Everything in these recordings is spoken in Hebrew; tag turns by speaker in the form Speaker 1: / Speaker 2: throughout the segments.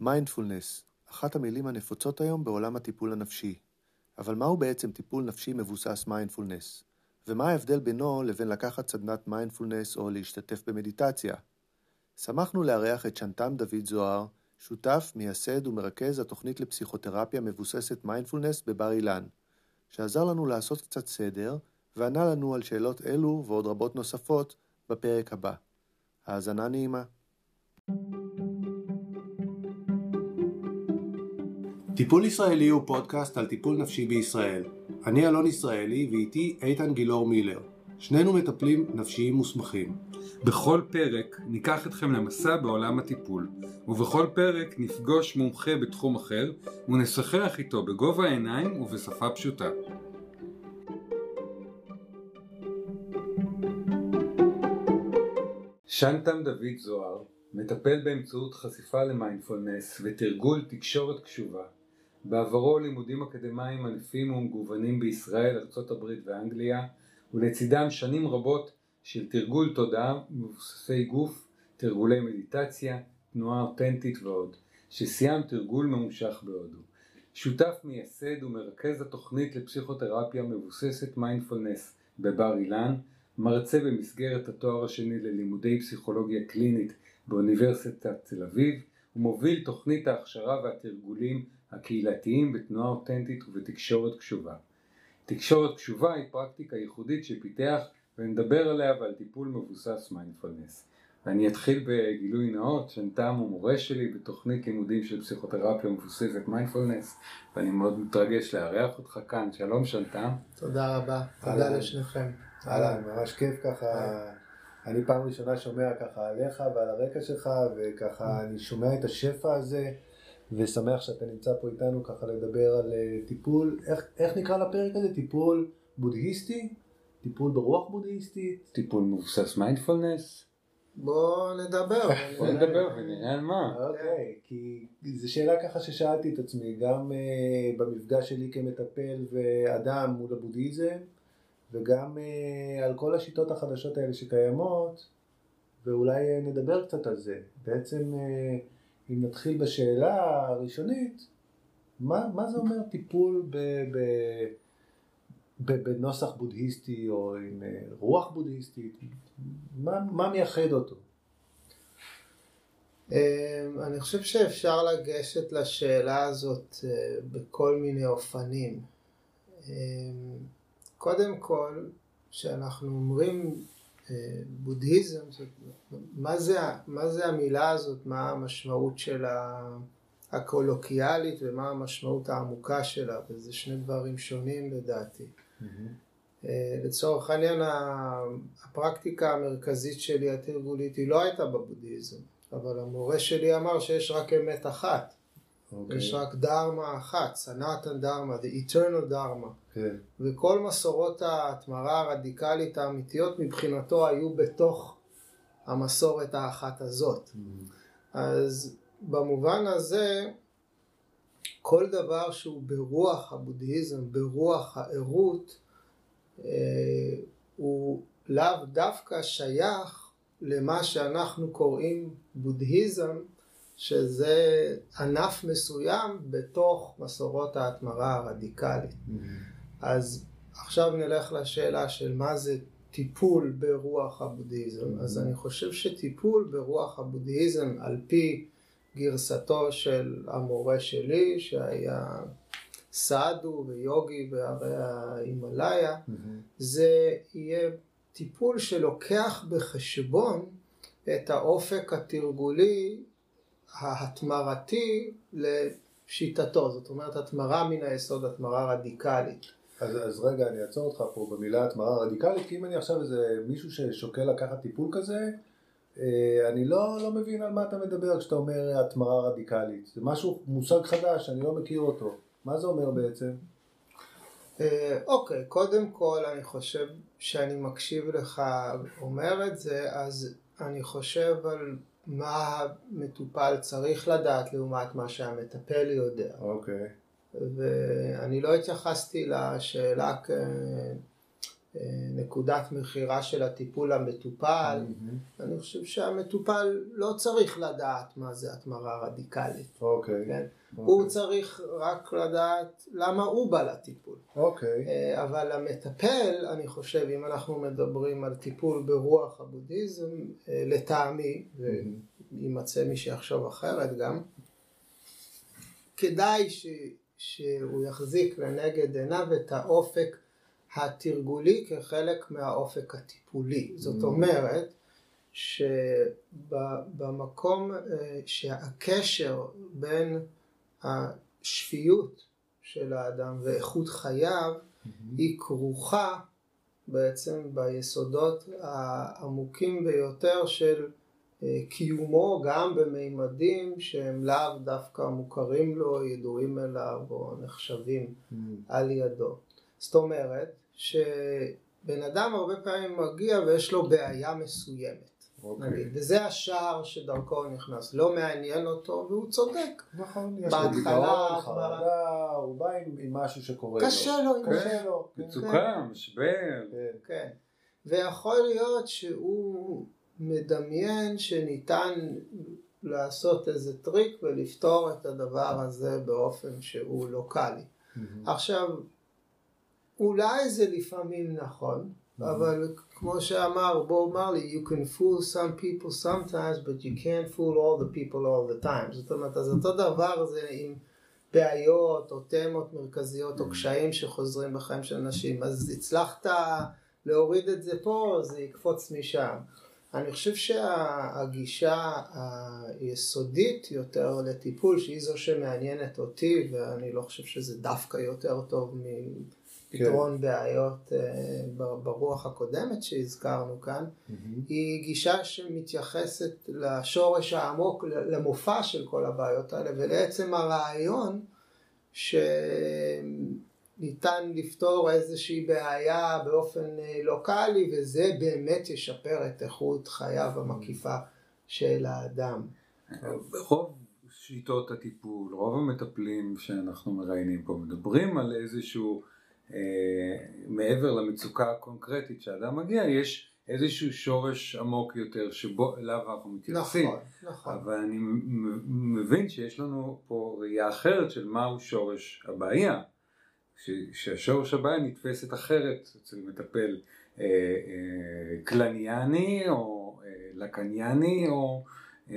Speaker 1: מיינדפולנס, אחת המילים הנפוצות היום בעולם הטיפול הנפשי. אבל מהו בעצם טיפול נפשי מבוסס מיינדפולנס? ומה ההבדל בינו לבין לקחת סדנת מיינדפולנס או להשתתף במדיטציה? שמחנו לארח את שנתם דוד זוהר, שותף, מייסד ומרכז התוכנית לפסיכותרפיה מבוססת מיינדפולנס בבר אילן, שעזר לנו לעשות קצת סדר וענה לנו על שאלות אלו ועוד רבות נוספות בפרק הבא. האזנה נעימה. טיפול ישראלי הוא פודקאסט על טיפול נפשי בישראל. אני אלון ישראלי ואיתי איתן גילאור מילר. שנינו מטפלים נפשיים מוסמכים.
Speaker 2: בכל פרק ניקח אתכם למסע בעולם הטיפול, ובכל פרק נפגוש מומחה בתחום אחר ונשחח איתו בגובה העיניים ובשפה פשוטה. שנתם דוד זוהר מטפל באמצעות חשיפה למיינדפולנס ותרגול תקשורת קשובה. בעברו לימודים אקדמיים ענפים ומגוונים בישראל, ארה"ב ואנגליה, ולצידם שנים רבות של תרגול תודעה מבוססי גוף, תרגולי מדיטציה, תנועה אותנטית ועוד, שסיים תרגול ממושך בהודו. שותף מייסד ומרכז התוכנית לפסיכותרפיה מבוססת מיינדפולנס בבר אילן, מרצה במסגרת התואר השני ללימודי פסיכולוגיה קלינית באוניברסיטת תל אביב, ומוביל תוכנית ההכשרה והתרגולים הקהילתיים בתנועה אותנטית ובתקשורת קשובה. תקשורת קשובה היא פרקטיקה ייחודית שפיתח ונדבר עליה ועל טיפול מבוסס מיינדפולנס. ואני אתחיל בגילוי נאות, שנתם הוא מורה שלי בתוכנית לימודים של פסיכותרפיה מבוססת מיינדפולנס, ואני מאוד מתרגש לארח אותך כאן. שלום שנתם.
Speaker 3: תודה רבה, תודה לשניכם.
Speaker 1: אהלן, ממש כיף ככה. אני פעם ראשונה שומע ככה עליך ועל הרקע שלך, וככה אני שומע את השפע הזה, ושמח שאתה נמצא פה איתנו ככה לדבר על אה, טיפול, איך, איך נקרא לפרק הזה? טיפול בודהיסטי? טיפול ברוח בודהיסטית?
Speaker 2: טיפול מבוסס מיינדפולנס?
Speaker 3: בוא נדבר.
Speaker 2: בוא נדבר ונראה על מה.
Speaker 1: אוקיי, כי זו שאלה ככה ששאלתי את עצמי, גם uh, במפגש שלי כמטפל ואדם מול הבודהיזם, וגם uh, על כל השיטות החדשות האלה שקיימות, ואולי uh, נדבר קצת על זה. בעצם, uh, אם נתחיל בשאלה הראשונית, מה, מה זה אומר טיפול ב... ב בנוסח בודהיסטי או עם רוח בודהיסטית, מה, מה מייחד אותו?
Speaker 3: אני חושב שאפשר לגשת לשאלה הזאת בכל מיני אופנים. קודם כל, כשאנחנו אומרים בודהיזם, מה זה, מה זה המילה הזאת, מה המשמעות שלה הקולוקיאלית ומה המשמעות העמוקה שלה, וזה שני דברים שונים לדעתי. Mm-hmm. לצורך העניין הפרקטיקה המרכזית שלי התרגולית היא לא הייתה בבודהיזם, אבל המורה שלי אמר שיש רק אמת אחת. Okay. אוקיי. יש רק דרמה אחת, סנאטן דרמה, the eternal דרמה. Okay. כן. וכל מסורות ההתמרה הרדיקלית האמיתיות מבחינתו היו בתוך המסורת האחת הזאת. Mm-hmm. אז במובן הזה, כל דבר שהוא ברוח הבודהיזם, ברוח הערות, אה, הוא לאו דווקא שייך למה שאנחנו קוראים בודהיזם, שזה ענף מסוים בתוך מסורות ההתמרה הרדיקלית. Mm-hmm. אז עכשיו נלך לשאלה של מה זה טיפול ברוח הבודהיזם. Mm-hmm. אז אני חושב שטיפול ברוח הבודהיזם על פי גרסתו של המורה שלי, שהיה סעדו ויוגי בהרי ההימאליה, mm-hmm. זה יהיה טיפול שלוקח בחשבון את האופק התרגולי ההתמרתי לשיטתו, זאת אומרת התמרה מן היסוד, התמרה רדיקלית.
Speaker 1: אז, אז רגע, אני אעצור אותך פה במילה התמרה רדיקלית, כי אם אני עכשיו איזה מישהו ששוקל לקחת טיפול כזה, אה, אני לא, לא מבין על מה אתה מדבר כשאתה אומר התמרה רדיקלית. זה משהו, מושג חדש, אני לא מכיר אותו. מה זה אומר בעצם?
Speaker 3: אה, אוקיי, קודם כל אני חושב שאני מקשיב לך אומר את זה, אז אני חושב על מה המטופל צריך לדעת לעומת מה שהמטפל יודע.
Speaker 1: אוקיי.
Speaker 3: ואני לא התייחסתי לשאלה נקודת מכירה של הטיפול המטופל, mm-hmm. אני חושב שהמטופל לא צריך לדעת מה זה התמרה רדיקלית.
Speaker 1: אוקיי.
Speaker 3: כן? Okay. הוא צריך רק לדעת למה הוא בא לטיפול.
Speaker 1: אוקיי.
Speaker 3: Okay. אבל המטפל, אני חושב, אם אנחנו מדברים על טיפול ברוח הבודהיזם, לטעמי, ויימצא מי שיחשוב אחרת גם, כדאי ש... שהוא יחזיק לנגד עיניו את האופק התרגולי כחלק מהאופק הטיפולי. זאת mm. אומרת שבמקום אה, שהקשר בין השפיות של האדם ואיכות חייו mm-hmm. היא כרוכה בעצם ביסודות העמוקים ביותר של אה, קיומו גם במימדים שהם לאו דווקא מוכרים לו, ידועים אליו או נחשבים mm. על ידו. זאת אומרת שבן אדם הרבה פעמים מגיע ויש לו בעיה מסוימת. Okay. אוקיי. נגיד, וזה השער שדרכו הוא נכנס, לא מעניין אותו והוא צודק.
Speaker 1: נכון, יש לו דיכאון, חרדה, הוא בא עם, עם משהו שקורה
Speaker 3: קשה לו.
Speaker 1: קשה לו. קשה לו.
Speaker 2: מצוקה, כן. משבר.
Speaker 3: כן. כן. ויכול להיות שהוא מדמיין שניתן לעשות איזה טריק ולפתור את הדבר הזה באופן שהוא לוקאלי. Mm-hmm. עכשיו, אולי זה לפעמים נכון, mm-hmm. אבל כמו שאמר בוב מרלי, you can fool some people sometimes, but you can't fool all the people all the time. זאת אומרת, אז אותו דבר זה עם בעיות או תמות מרכזיות או mm-hmm. קשיים שחוזרים בחיים של אנשים. אז הצלחת להוריד את זה פה, זה יקפוץ משם. אני חושב שהגישה היסודית יותר לטיפול, שהיא זו שמעניינת אותי, ואני לא חושב שזה דווקא יותר טוב מפתרון כן. בעיות אה, ברוח הקודמת שהזכרנו כאן, mm-hmm. היא גישה שמתייחסת לשורש העמוק, למופע של כל הבעיות האלה, ולעצם הרעיון ש... ניתן לפתור איזושהי בעיה באופן אה, לוקאלי וזה באמת ישפר את איכות חייו המקיפה של האדם.
Speaker 2: רוב שיטות הטיפול, רוב המטפלים שאנחנו מראיינים פה מדברים על איזשהו, מעבר למצוקה הקונקרטית שאדם מגיע, יש איזשהו שורש עמוק יותר שבו אליו אנחנו מתייחסים.
Speaker 3: נכון, נכון.
Speaker 2: אבל אני מבין שיש לנו פה ראייה אחרת של מהו שורש הבעיה. שהשורש הבעיה נתפסת אחרת אצל מטפל אה, אה, קלניאני או אה, לקניאני או אה,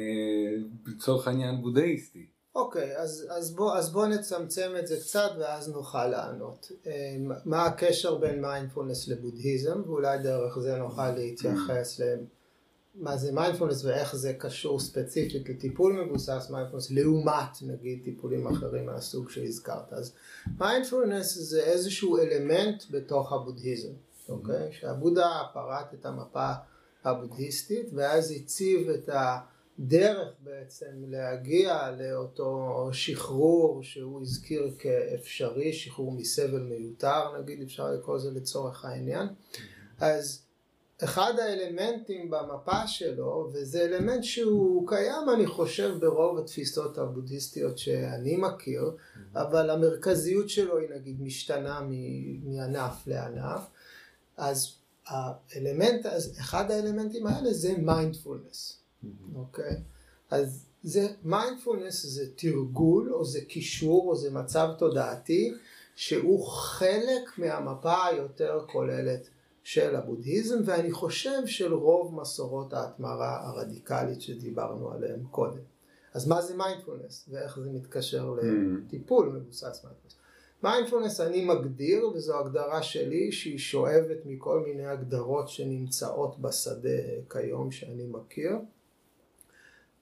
Speaker 2: לצורך העניין בודהיסטי.
Speaker 3: אוקיי, אז, אז, בוא, בוא נצמצם את זה קצת ואז נוכל לענות. אה, מה הקשר בין מיינדפולנס לבודהיזם ואולי דרך זה נוכל להתייחס ל... מה זה מיינדפולנס ואיך זה קשור ספציפית לטיפול מבוסס מיינדפולנס לעומת נגיד טיפולים אחרים מהסוג שהזכרת. אז מיינדפולנס זה איזשהו אלמנט בתוך הבודהיזם, אוקיי? Mm-hmm. שהבודה פרט את המפה הבודהיסטית ואז הציב את הדרך בעצם להגיע לאותו שחרור שהוא הזכיר כאפשרי, שחרור מסבל מיותר נגיד, אפשר לקרוא לזה לצורך העניין. אז אחד האלמנטים במפה שלו, וזה אלמנט שהוא קיים אני חושב ברוב התפיסות הבודהיסטיות שאני מכיר. אבל המרכזיות שלו היא נגיד משתנה מענף לענף, אז האלמנט, אז אחד האלמנטים האלה זה מיינדפולנס. אוקיי? אז זה מיינדפולנס זה תרגול או זה קישור או זה מצב תודעתי שהוא חלק מהמפה היותר כוללת של הבודהיזם ואני חושב של רוב מסורות ההתמרה הרדיקלית שדיברנו עליהן קודם. אז מה זה מיינדפולנס ואיך זה מתקשר mm. לטיפול מבוסס מיינדפולנס? מיינדפולנס אני מגדיר וזו הגדרה שלי שהיא שואבת מכל מיני הגדרות שנמצאות בשדה כיום שאני מכיר.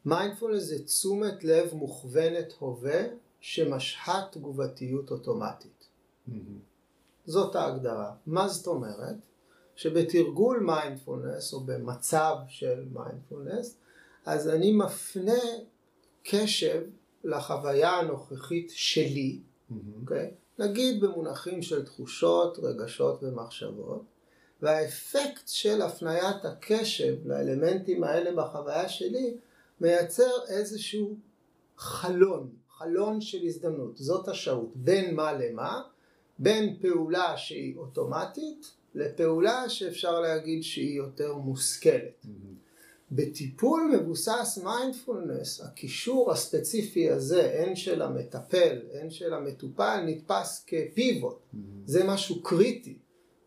Speaker 3: מיינדפולנס זה תשומת לב מוכוונת הווה שמשהה תגובתיות אוטומטית. Mm-hmm. זאת ההגדרה. מה זאת אומרת? שבתרגול מיינדפולנס או במצב של מיינדפולנס אז אני מפנה קשב לחוויה הנוכחית שלי, mm-hmm. okay? אוקיי? נגיד במונחים של תחושות, רגשות ומחשבות, והאפקט של הפניית הקשב לאלמנטים האלה בחוויה שלי מייצר איזשהו חלון, חלון של הזדמנות, זאת השהות, בין מה למה, בין פעולה שהיא אוטומטית לפעולה שאפשר להגיד שהיא יותר מושכלת. בטיפול מבוסס מיינדפולנס, הקישור הספציפי הזה, הן של המטפל, הן של המטופל, נתפס כפיבוט. זה משהו קריטי.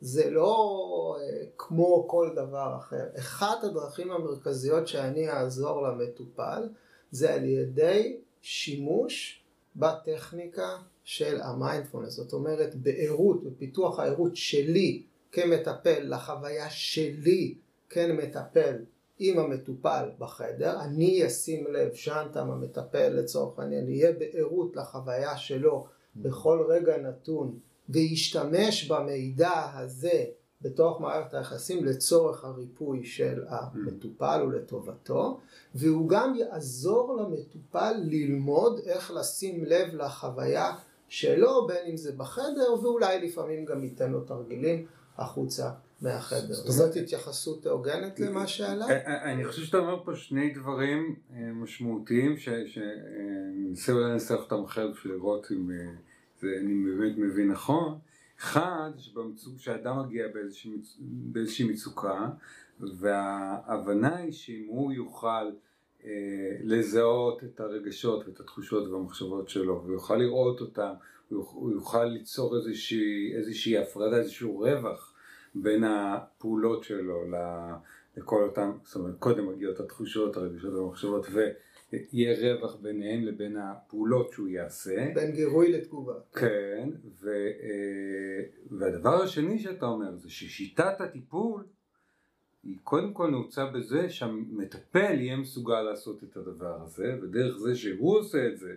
Speaker 3: זה לא אה, כמו כל דבר אחר. אחת הדרכים המרכזיות שאני אעזור למטופל זה על ידי שימוש בטכניקה של המיינדפולנס. זאת אומרת, בערות, בפיתוח הערות שלי כמטפל לחוויה שלי כמטפל עם המטופל בחדר, אני אשים לב, שאנטם המטפל לצורך העניין, יהיה בערות לחוויה שלו בכל רגע נתון וישתמש במידע הזה בתוך מערכת היחסים לצורך הריפוי של המטופל ולטובתו והוא גם יעזור למטופל ללמוד איך לשים לב לחוויה שלו בין אם זה בחדר ואולי לפעמים גם ייתן לו תרגילים החוצה מהחדר. זאת התייחסות הוגנת למה שעלה?
Speaker 2: אה, אה, אני חושב שאתה אומר פה שני דברים אה, משמעותיים שננסה אולי לנסח אותם אחרת בשביל לראות אם אני באמת מבין נכון. אחד, שאדם מגיע באיזושהי, באיזושהי מצוקה וההבנה היא שאם הוא יוכל אה, לזהות את הרגשות ואת התחושות והמחשבות שלו ויוכל לראות אותם, הוא יוכל ליצור איזושהי, איזושהי הפרדה, איזשהו רווח בין הפעולות שלו לכל אותם, זאת אומרת קודם מגיעות התחושות, הרגשות והמחשבות ויהיה רווח ביניהם לבין הפעולות שהוא יעשה.
Speaker 3: בין גירוי לתגובה.
Speaker 2: כן, ו, אה, והדבר השני שאתה אומר זה ששיטת הטיפול היא קודם כל נעוצה בזה שהמטפל יהיה מסוגל לעשות את הדבר הזה ודרך זה שהוא עושה את זה,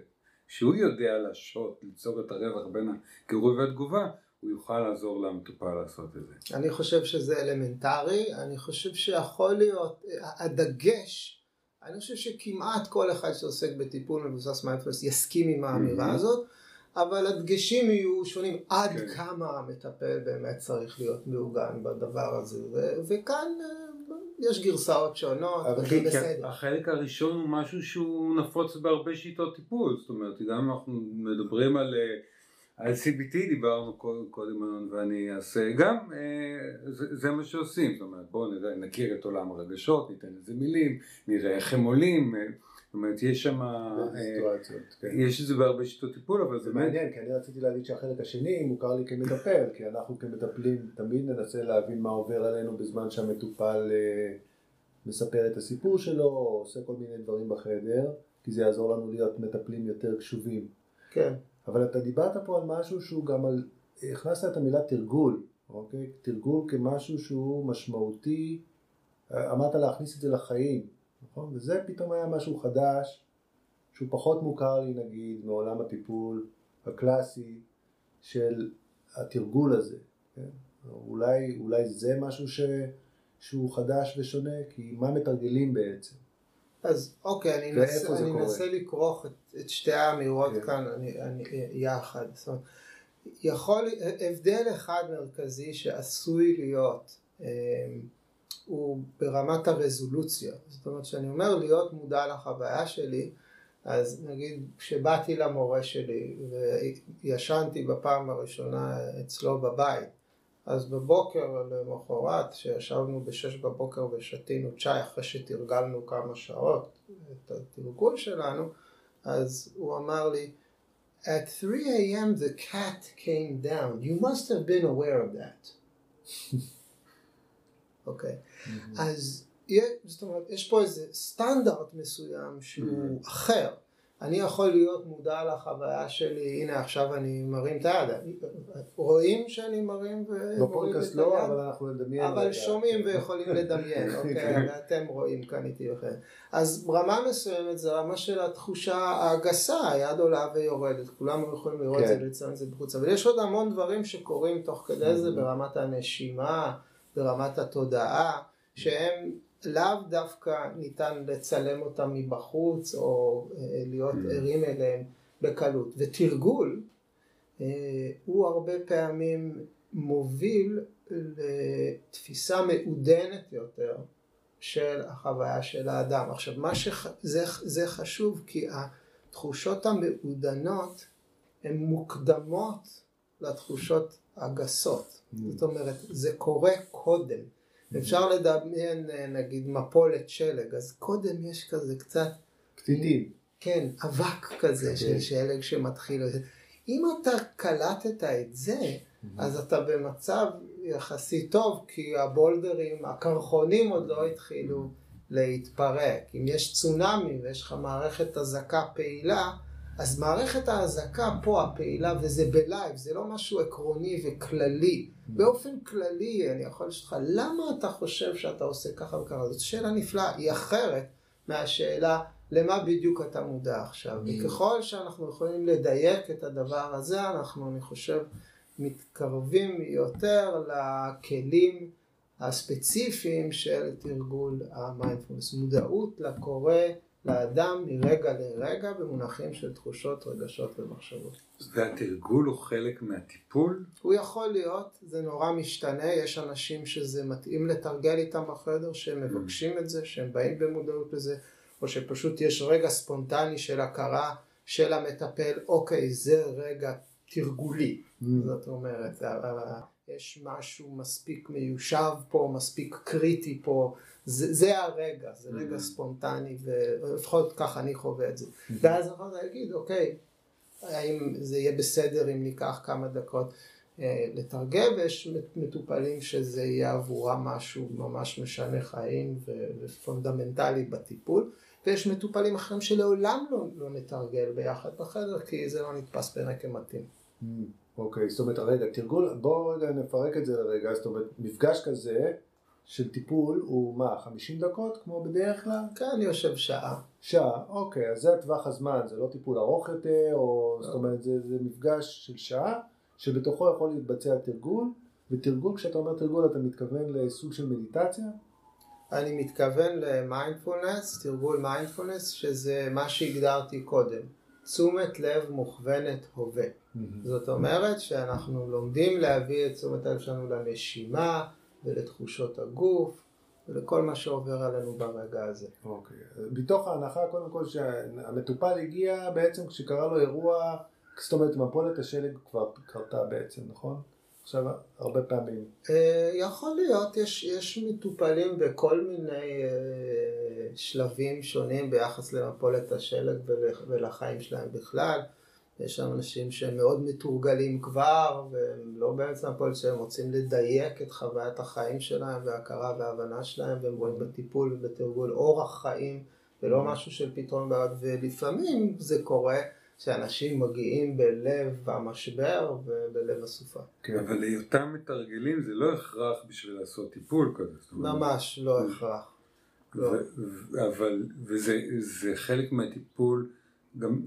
Speaker 2: שהוא יודע להשהות, ליצור את הרווח בין הגירוי והתגובה הוא יוכל לעזור למטופל לעשות את זה.
Speaker 3: אני חושב שזה אלמנטרי, אני חושב שיכול להיות, הדגש, אני חושב שכמעט כל אחד שעוסק בטיפול מבוסס מיינדפולנס יסכים עם האמירה mm-hmm. הזאת, אבל הדגשים יהיו שונים עד כן. כמה המטפל באמת צריך להיות מעוגן בדבר הזה, ו- וכאן אה, יש גרסאות שונות, וזה בסדר.
Speaker 2: החלק הראשון הוא משהו שהוא נפוץ בהרבה שיטות טיפול, זאת אומרת, גם אנחנו מדברים על... אה, על CBT דיברנו קודם אלון ואני אעשה גם, אה, זה, זה מה שעושים, זאת אומרת בואו נכיר את עולם הרגשות, ניתן לזה מילים, נראה איך הם עולים, אה, זאת אומרת יש שם, אה, כן. יש את זה בהרבה שיטות טיפול אבל
Speaker 1: זה מעניין כי אני רציתי להגיד שהחלק השני מוכר לי כמטפל כי אנחנו כמטפלים תמיד ננסה להבין מה עובר עלינו בזמן שהמטופל מספר את הסיפור שלו או עושה כל מיני דברים בחדר כי זה יעזור לנו להיות מטפלים יותר קשובים.
Speaker 3: כן.
Speaker 1: אבל אתה דיברת פה על משהו שהוא גם על, הכנסת את המילה תרגול, אוקיי? תרגול כמשהו שהוא משמעותי, אמרת להכניס את זה לחיים, נכון? וזה פתאום היה משהו חדש, שהוא פחות מוכר לי נגיד מעולם הטיפול הקלאסי של התרגול הזה, כן? אולי, אולי זה משהו ש, שהוא חדש ושונה, כי מה מתרגלים בעצם?
Speaker 3: אז אוקיי, אני אנסה, אני אנסה לכרוך את, את שתי האמירות כן. כאן אני, אני, יחד. זאת אומרת, יכול, הבדל אחד מרכזי שעשוי להיות אה, הוא ברמת הרזולוציה. זאת אומרת, כשאני אומר להיות מודע לחוויה שלי, אז נגיד כשבאתי למורה שלי וישנתי בפעם הראשונה אצלו בבית, אז בבוקר למחרת, כשישבנו בשש בבוקר ושתינו צ'אי אחרי שתרגלנו כמה שעות את התרגול שלנו, אז הוא אמר לי, At 3 a.m. the cat came down. You must have been aware of that. אוקיי. okay. mm-hmm. אז זאת אומרת, יש פה איזה סטנדרט מסוים שהוא mm-hmm. אחר. אני יכול להיות מודע לחוויה שלי, הנה עכשיו אני מרים את היד, רואים שאני מרים
Speaker 1: בפודקאסט לא, אבל אנחנו נדמיין.
Speaker 3: אבל שומעים ויכולים לדמיין, אוקיי, כן. ואתם רואים כאן איתי וכן. אז רמה מסוימת זה רמה של התחושה הגסה, היד עולה ויורדת, כולם יכולים לראות את זה ולציין את זה בחוץ, אבל יש עוד המון דברים שקורים תוך כדי זה ברמת הנשימה, ברמת התודעה, שהם לאו דווקא ניתן לצלם אותם מבחוץ או אה, להיות mm. ערים אליהם בקלות. ותרגול אה, הוא הרבה פעמים מוביל לתפיסה מעודנת יותר של החוויה של האדם. עכשיו, מה שזה זה חשוב כי התחושות המעודנות הן מוקדמות לתחושות הגסות. Mm. זאת אומרת, זה קורה קודם. אפשר לדמיין נגיד מפולת שלג, אז קודם יש כזה קצת...
Speaker 1: קטינים.
Speaker 3: כן, אבק כזה של שלג שמתחיל. אם אתה קלטת את זה. אז אתה במצב יחסית טוב, כי הבולדרים, הקרחונים עוד לא התחילו להתפרק. אם יש צונאמי ויש לך מערכת אזעקה פעילה, אז מערכת האזעקה פה הפעילה, וזה בלייב, זה לא משהו עקרוני וכללי. באופן כללי, אני יכול לשאול אותך, למה אתה חושב שאתה עושה ככה וככה? זאת שאלה נפלאה, היא אחרת מהשאלה למה בדיוק אתה מודע עכשיו. Mm. וככל שאנחנו יכולים לדייק את הדבר הזה, אנחנו, אני חושב, מתקרבים יותר לכלים הספציפיים של תרגול המיינדפולנס. מודעות לקורה לאדם מרגע לרגע במונחים של תחושות, רגשות ומחשבות.
Speaker 2: והתרגול הוא חלק מהטיפול?
Speaker 3: הוא יכול להיות, זה נורא משתנה, יש אנשים שזה מתאים לתרגל איתם בחדר, שהם mm. מבקשים את זה, שהם באים במודעות לזה, או שפשוט יש רגע ספונטני של הכרה של המטפל, אוקיי, זה רגע תרגולי, mm. זאת אומרת, יש משהו מספיק מיושב פה, מספיק קריטי פה, זה, זה הרגע, זה mm-hmm. רגע ספונטני, ולפחות ככה אני חווה את זה. Mm-hmm. ואז אחר כך להגיד, אוקיי, האם זה יהיה בסדר אם ניקח כמה דקות אה, לתרגל, ויש מטופלים שזה יהיה עבורם משהו ממש משנה חיים ופונדמנטלי בטיפול, ויש מטופלים אחרים שלעולם לא, לא נתרגל ביחד בחדר, כי זה לא נתפס בעיניי כמתאים.
Speaker 1: Mm, אוקיי, זאת אומרת, רגע, תרגול, בואו רגע נפרק את זה לרגע, זאת אומרת, מפגש כזה של טיפול הוא מה, 50 דקות כמו בדרך כלל?
Speaker 3: כן, אני יושב שעה.
Speaker 1: שעה, אוקיי, אז זה הטווח הזמן, זה לא טיפול ארוך יותר, או זאת אומרת, זה, זה מפגש של שעה, שבתוכו יכול להתבצע תרגול, ותרגול, כשאתה אומר תרגול, אתה מתכוון לסוג של מדיטציה?
Speaker 3: אני מתכוון למיינדפולנס, תרגול מיינדפולנס, שזה מה שהגדרתי קודם, תשומת לב מוכוונת הווה. זאת אומרת שאנחנו לומדים להביא את תשומת הלב שלנו לנשימה, ולתחושות הגוף ולכל מה שעובר עלינו ברגע הזה.
Speaker 1: אוקיי. Okay. מתוך ההנחה קודם כל שהמטופל הגיע בעצם כשקרה לו אירוע, זאת אומרת מפולת השלג כבר קרתה בעצם, נכון? עכשיו הרבה פעמים.
Speaker 3: Uh, יכול להיות, יש, יש מטופלים בכל מיני uh, שלבים שונים ביחס למפולת השלג ול, ולחיים שלהם בכלל. יש שם אנשים שהם מאוד מתורגלים כבר, והם לא באמצע הפועל שהם רוצים לדייק את חוויית החיים שלהם וההכרה וההבנה שלהם, והם רואים בטיפול ובתרגול אורח חיים, ולא mm-hmm. משהו של פתרון בעיות, ולפעמים זה קורה שאנשים מגיעים בלב המשבר ובלב הסופה.
Speaker 2: כן, אבל להיותם מתרגלים זה לא הכרח בשביל לעשות טיפול כזה.
Speaker 3: ממש לא הכרח. לא.
Speaker 2: אבל, וזה חלק מהטיפול. גם,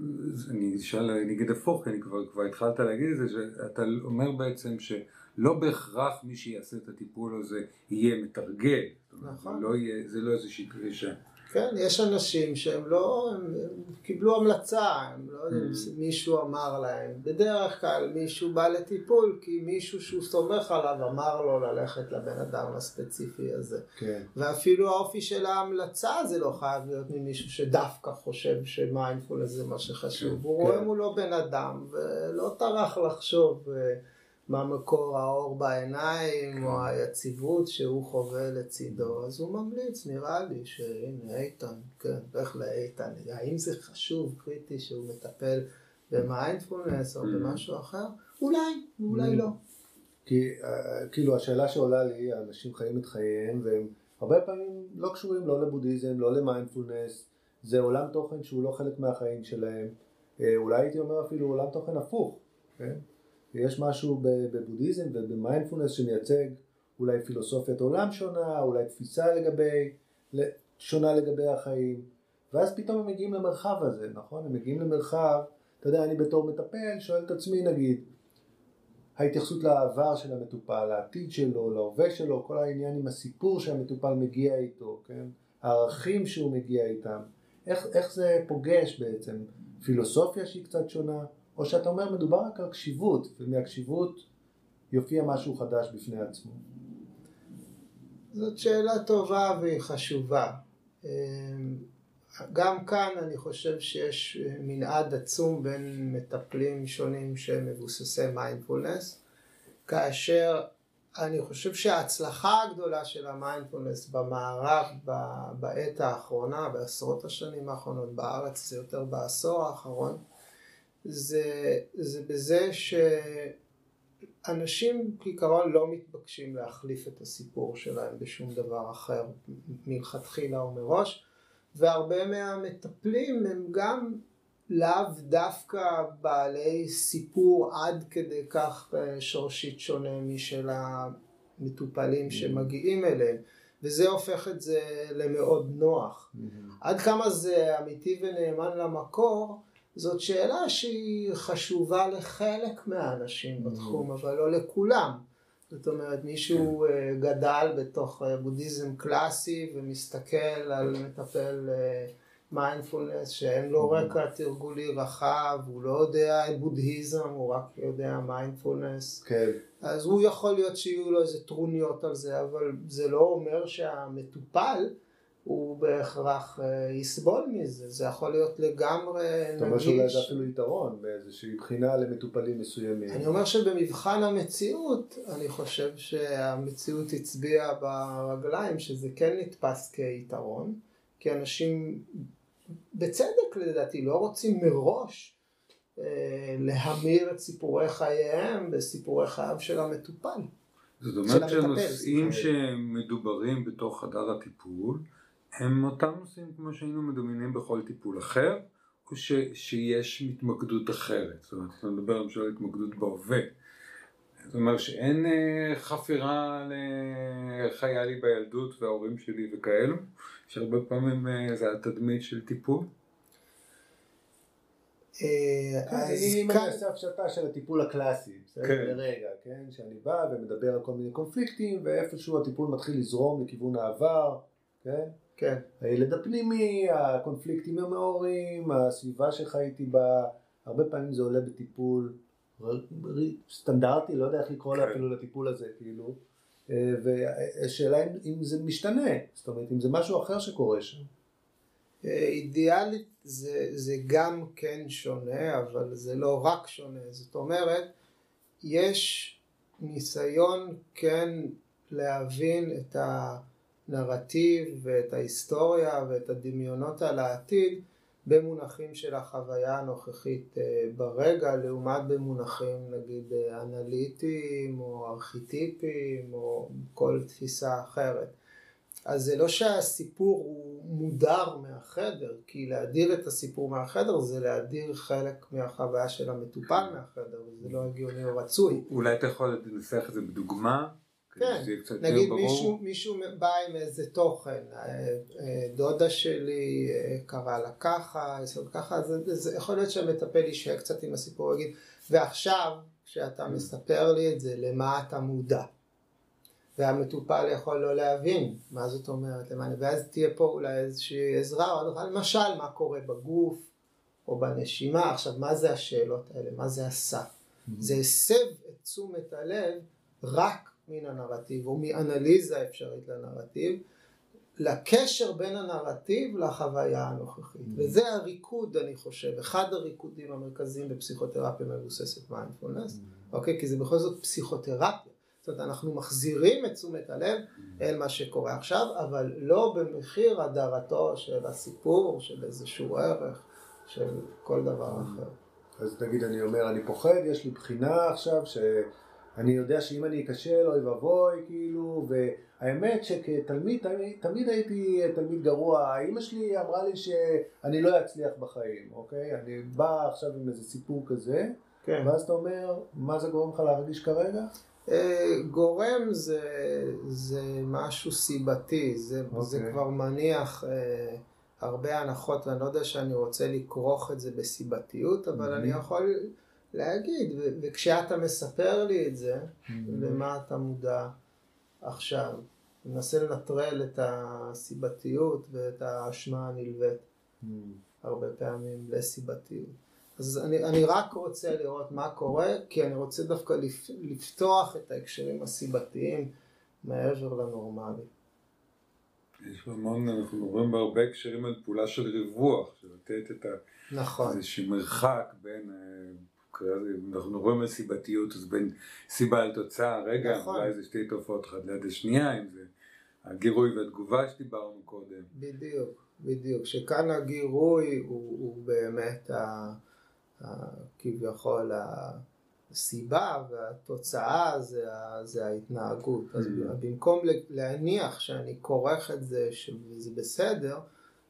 Speaker 2: אני אשאל, אני אגיד הפוך, כי אני כבר, כבר התחלת להגיד את זה, שאתה אומר בעצם שלא בהכרח מי שיעשה את הטיפול הזה יהיה מתרגל. נכון. לא יהיה, זה לא איזושהי דרישה.
Speaker 3: כן, יש אנשים שהם לא, הם, הם קיבלו המלצה, הם לא יודעים, mm. מישהו אמר להם, בדרך כלל מישהו בא לטיפול כי מישהו שהוא סומך עליו אמר לו ללכת לבן אדם הספציפי הזה. כן. ואפילו האופי של ההמלצה זה לא חייב להיות ממישהו שדווקא חושב שמיינדפול זה מה שחשוב, כן. הוא רואה מולו בן אדם ולא טרח לחשוב. מה מקור האור בעיניים או היציבות שהוא חווה לצידו, אז הוא ממליץ, נראה לי שהנה איתן, כן, לך לאיתן, האם זה חשוב, קריטי, שהוא מטפל במיינדפולנס או mm. במשהו אחר? אולי, אולי mm. לא.
Speaker 1: כי אה, כאילו השאלה שעולה לי, האנשים חיים את חייהם והם הרבה פעמים לא קשורים לא לבודהיזם, לא למיינדפולנס, זה עולם תוכן שהוא לא חלק מהחיים שלהם, אה, אולי הייתי אומר אפילו עולם תוכן הפוך, כן? יש משהו בבודהיזם ובמיינדפולנס שמייצג אולי פילוסופיית עולם שונה, אולי תפיסה לגבי, שונה לגבי החיים, ואז פתאום הם מגיעים למרחב הזה, נכון? הם מגיעים למרחב, אתה יודע, אני בתור מטפל שואל את עצמי נגיד, ההתייחסות לעבר של המטופל, לעתיד שלו, להווה שלו, כל העניין עם הסיפור שהמטופל מגיע איתו, כן? הערכים שהוא מגיע איתם, איך, איך זה פוגש בעצם פילוסופיה שהיא קצת שונה, או שאתה אומר מדובר רק על קשיבות, ומהקשיבות יופיע משהו חדש בפני עצמו?
Speaker 3: זאת שאלה טובה והיא חשובה. גם כאן אני חושב שיש מנעד עצום בין מטפלים שונים שהם מבוססי מיינדפולנס, כאשר אני חושב שההצלחה הגדולה של המיינדפולנס במערב בעת האחרונה, בעשרות השנים האחרונות, בארץ זה יותר בעשור האחרון, זה, זה בזה שאנשים כעיקרון לא מתבקשים להחליף את הסיפור שלהם בשום דבר אחר מלכתחילה או מראש, והרבה מהמטפלים הם גם לאו דווקא בעלי סיפור עד כדי כך אה, שורשית שונה משל המטופלים mm-hmm. שמגיעים אליהם וזה הופך את זה למאוד נוח. Mm-hmm. עד כמה זה אמיתי ונאמן למקור זאת שאלה שהיא חשובה לחלק מהאנשים mm-hmm. בתחום אבל לא לכולם. זאת אומרת מישהו כן. אה, גדל בתוך אה, בודהיזם קלאסי ומסתכל על מטפל מיינדפולנס, שאין לו mm-hmm. רקע תרגולי רחב, הוא לא יודע בודהיזם, הוא רק יודע מיינדפולנס.
Speaker 1: כן.
Speaker 3: אז הוא יכול להיות שיהיו לו איזה טרוניות על זה, אבל זה לא אומר שהמטופל הוא בהכרח אה, יסבול מזה, זה יכול להיות לגמרי נגיש.
Speaker 1: אתה אומר שאולי זה אפילו יתרון באיזושהי בחינה למטופלים מסוימים.
Speaker 3: אני אומר שבמבחן המציאות, אני חושב שהמציאות הצביעה ברגליים שזה כן נתפס כיתרון, כי אנשים בצדק לדעתי, לא רוצים מראש אה, להמיר את סיפורי חייהם בסיפורי חייו של המטופל.
Speaker 2: זאת אומרת שהנושאים שמדוברים בתוך חדר הטיפול הם אותם נושאים כמו שהיינו מדומיינים בכל טיפול אחר, או ש, שיש התמקדות אחרת, זאת אומרת, אתה מדבר למשל על התמקדות בהווה. זאת אומרת שאין אה, חפירה לאיך היה לי בילדות וההורים שלי וכאלו, שהרבה פעמים אה, זה התדמית של טיפול.
Speaker 1: אה, כן, אם אני אעשה הפשטה של הטיפול הקלאסי, בסדר? כן. לרגע, כן? שאני בא ומדבר על כל מיני קונפליקטים ואיפשהו הטיפול מתחיל לזרום לכיוון העבר, כן?
Speaker 3: כן.
Speaker 1: הילד הפנימי, הקונפליקטים עם ההורים, הסביבה שחייתי בה, הרבה פעמים זה עולה בטיפול סטנדרטי, לא יודע איך לקרוא כן. אפילו לטיפול הזה, כאילו. אה, והשאלה אם, אם זה משתנה, זאת אומרת אם זה משהו אחר שקורה שם.
Speaker 3: אה, אידיאלית זה, זה גם כן שונה, אבל זה לא רק שונה, זאת אומרת, יש ניסיון כן להבין את הנרטיב ואת ההיסטוריה ואת הדמיונות על העתיד במונחים של החוויה הנוכחית אה, ברגע, לעומת במונחים נגיד אה, אנליטיים או ארכיטיפיים או כל תפיסה אחרת. אז זה לא שהסיפור הוא מודר מהחדר, כי להדיר את הסיפור מהחדר זה להדיר חלק מהחוויה של המטופל מהחדר, וזה לא הגיוני או רצוי.
Speaker 2: אולי אתה יכול לנסח את זה בדוגמה?
Speaker 3: כן, נגיד מישהו, מישהו בא עם איזה תוכן, אה, אה, דודה שלי אה, קרא לה ככה, ככה, זה, זה יכול להיות שהמטפל יישאר קצת עם הסיפור ויגיד, ועכשיו כשאתה mm. מספר לי את זה, למה אתה מודע? והמטופל יכול לא להבין מה זאת אומרת, למה, ואז תהיה פה אולי איזושהי עזרה, למשל מה קורה בגוף או בנשימה, עכשיו מה זה השאלות האלה, מה זה עשה? Mm-hmm. זה הסב את תשומת הלב רק מן הנרטיב או מאנליזה אפשרית לנרטיב לקשר בין הנרטיב לחוויה הנוכחית mm-hmm. וזה הריקוד אני חושב אחד הריקודים המרכזיים בפסיכותרפיה מבוססת מיינדפולנס mm-hmm. אוקיי כי זה בכל זאת פסיכותרפיה זאת אומרת אנחנו מחזירים את תשומת הלב mm-hmm. אל מה שקורה עכשיו אבל לא במחיר הדרתו של הסיפור של איזשהו ערך של כל דבר אחר
Speaker 1: אז תגיד אני אומר אני פוחד יש לי בחינה עכשיו ש... אני יודע שאם אני אכשל, אוי ואבוי, כאילו, והאמת שכתלמיד, תמיד הייתי תלמיד גרוע, אימא שלי אמרה לי שאני לא אצליח בחיים, אוקיי? אני בא עכשיו עם איזה סיפור כזה, כן. ואז אתה אומר, מה זה גורם לך להרגיש כרגע?
Speaker 3: אה, גורם זה, זה משהו סיבתי, זה, okay. זה אוקיי. כבר מניח אה, הרבה הנחות, ואני לא יודע שאני רוצה לכרוך את זה בסיבתיות, אבל mm-hmm. אני יכול להגיד, וכשאתה מספר לי את זה, mm-hmm. למה אתה מודע עכשיו, מנסה לנטרל את הסיבתיות ואת האשמה הנלווית mm-hmm. הרבה פעמים לסיבתיות. אז אני, אני רק רוצה לראות מה קורה, כי אני רוצה דווקא לפ, לפתוח את ההקשרים הסיבתיים מעבר לנורמלי.
Speaker 2: יש המון, אנחנו מדברים בהרבה הקשרים על פעולה של ריווח, של לתת את ה...
Speaker 3: נכון.
Speaker 2: איזשהו מרחק בין, אה, אנחנו מדברים על סיבתיות, אז בין סיבה לתוצאה, רגע,
Speaker 3: נכון.
Speaker 2: אולי זה שתי תופעות אחת ליד השנייה, אם זה הגירוי והתגובה שדיברנו קודם.
Speaker 3: בדיוק, בדיוק. שכאן הגירוי הוא, הוא באמת ה, ה, כביכול הסיבה והתוצאה זה, ה, זה ההתנהגות. אז
Speaker 2: Mm.
Speaker 3: במקום להניח שאני כורך את זה שזה בסדר,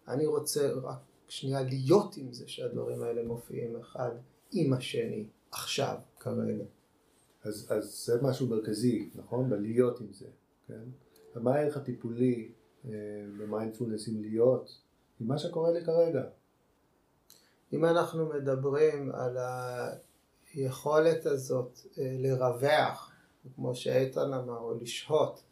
Speaker 3: אני רוצה רק שנייה להיות עם זה שהדברים האלה מופיעים אחד עם השני עכשיו כרגע.
Speaker 1: אז, אז זה משהו מרכזי, נכון? בלהיות עם זה, כן? ומה הערך הטיפולי אה, במיינדפולנס עם להיות עם מה שקורה לי כרגע?
Speaker 3: אם אנחנו מדברים על היכולת הזאת אה, לרווח, כמו שאיתן אמר, או לשהות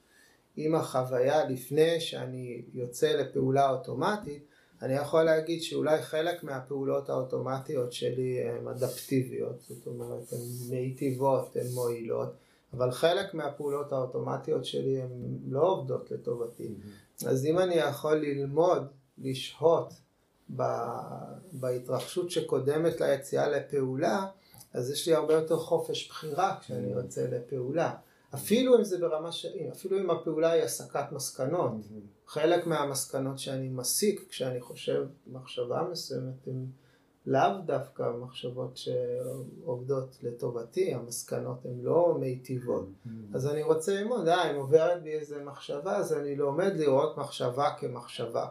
Speaker 3: עם החוויה לפני שאני יוצא לפעולה אוטומטית, אני יכול להגיד שאולי חלק מהפעולות האוטומטיות שלי הן אדפטיביות, זאת אומרת הן מיטיבות, הן מועילות, אבל חלק מהפעולות האוטומטיות שלי הן לא עובדות לטובתי. אז אם אני יכול ללמוד, לשהות ב- בהתרחשות שקודמת ליציאה לפעולה, אז יש לי הרבה יותר חופש בחירה כשאני יוצא לפעולה. אפילו אם זה ברמה ש... אפילו אם הפעולה היא הסקת מסקנות. חלק מהמסקנות שאני מסיק כשאני חושב מחשבה מסוימת הן לאו דווקא מחשבות שעובדות לטובתי, המסקנות הן לא מיטיבות. אז אני רוצה ללמוד, אה, אם עוברת בי איזה מחשבה, אז אני לומד לראות מחשבה כמחשבה.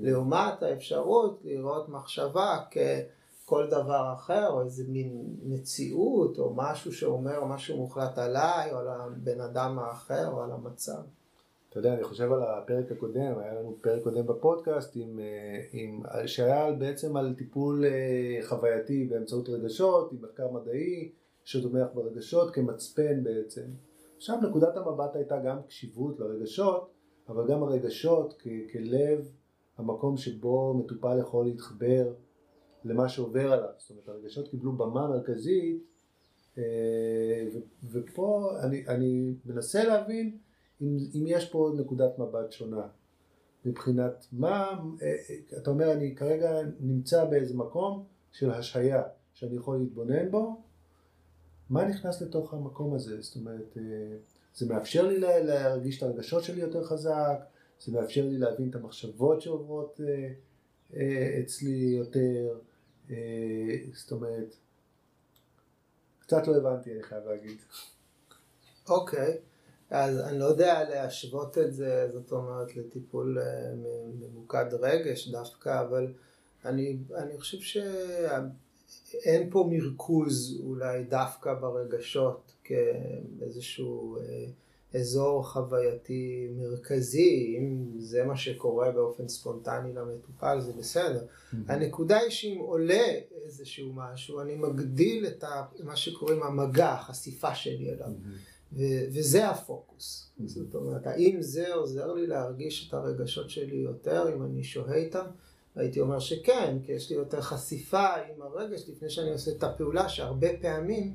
Speaker 3: לעומת האפשרות לראות מחשבה ככל דבר אחר, או איזה מין מציאות, או משהו שאומר משהו מוחלט עליי, או על הבן אדם האחר, או על המצב.
Speaker 1: אתה יודע, אני חושב על הפרק הקודם, היה לנו פרק קודם בפודקאסט עם, אה, עם, שהיה בעצם על טיפול אה, חווייתי באמצעות רגשות, עם מחקר מדעי שתומך ברגשות כמצפן בעצם. עכשיו נקודת המבט הייתה גם קשיבות לרגשות, אבל גם הרגשות כ- כלב, המקום שבו מטופל יכול להתחבר למה שעובר עליו. זאת אומרת, הרגשות קיבלו במה מרכזית, אה, ופה אני, אני מנסה להבין אם, אם יש פה נקודת מבט שונה מבחינת מה, אה, אתה אומר אני כרגע נמצא באיזה מקום של השהיה שאני יכול להתבונן בו, מה נכנס לתוך המקום הזה? זאת אומרת, אה, זה מאפשר לי לה- להרגיש את הרגשות שלי יותר חזק, זה מאפשר לי להבין את המחשבות שעוברות אה, אה, אצלי יותר, אה, זאת אומרת, קצת לא הבנתי אני חייב להגיד.
Speaker 3: אוקיי, אז אני לא יודע להשוות את זה, זאת אומרת, לטיפול אה, ממוקד רגש דווקא, אבל אני, אני חושב שאין פה מרכוז אולי דווקא ברגשות כאיזשהו אה, אזור חווייתי מרכזי, אם זה מה שקורה באופן ספונטני למטופל זה בסדר. הנקודה היא שאם עולה איזשהו משהו, אני מגדיל את ה, מה שקוראים המגע, החשיפה שלי אליו. ו- וזה הפוקוס. זאת אומרת, האם זה עוזר לי להרגיש את הרגשות שלי יותר, אם אני שוהה איתם? הייתי אומר שכן, כי יש לי יותר חשיפה עם הרגש לפני שאני עושה את הפעולה, שהרבה פעמים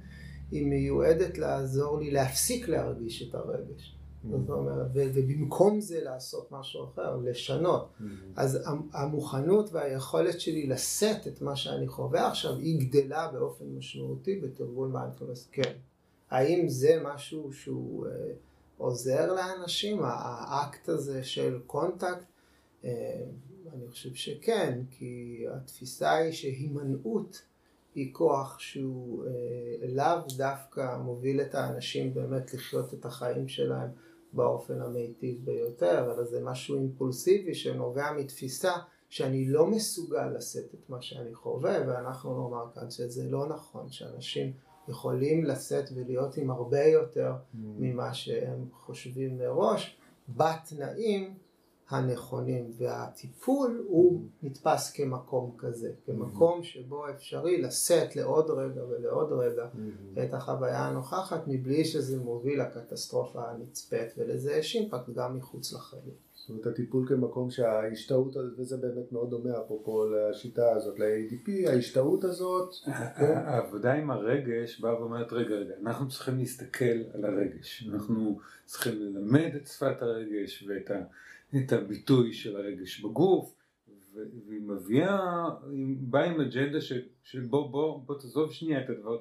Speaker 3: היא מיועדת לעזור לי להפסיק להרגיש את הרגש. זאת אומרת, ובמקום זה לעשות משהו אחר, לשנות. אז המ- המוכנות והיכולת שלי לשאת את מה שאני חווה עכשיו, היא גדלה באופן משמעותי בתרגול מיינדפולנס, כן. האם זה משהו שהוא אה, עוזר לאנשים, האקט הזה של contact? אה, אני חושב שכן, כי התפיסה היא שהימנעות היא כוח שהוא אה, לאו דווקא מוביל את האנשים באמת לחיות את החיים שלהם באופן המיטיב ביותר, אלא זה משהו אימפולסיבי שנובע מתפיסה שאני לא מסוגל לשאת את מה שאני חווה, ואנחנו נאמר כאן שזה לא נכון, שאנשים יכולים לשאת ולהיות עם הרבה יותר ממה שהם חושבים מראש, בתנאים הנכונים, והטיפול הוא נתפס כמקום כזה, כמקום שבו אפשרי לשאת לעוד רגע ולעוד רגע את החוויה הנוכחת מבלי שזה מוביל לקטסטרופה הנצפית, ולזה יש אימפקט גם מחוץ לחיים.
Speaker 1: זאת אומרת, הטיפול כמקום שההשתאות, וזה באמת מאוד דומה אפרופו לשיטה הזאת, ל-ADP, ההשתאות הזאת, כן?
Speaker 2: העבודה עם הרגש באה ואומרת, רגע, רגע, אנחנו צריכים להסתכל על הרגש, אנחנו צריכים ללמד את שפת הרגש ואת את הביטוי של הרגש בגוף, והיא מביאה, היא באה עם אג'נדה של, של בוא, בוא, בוא תעזוב שנייה את, הדבר,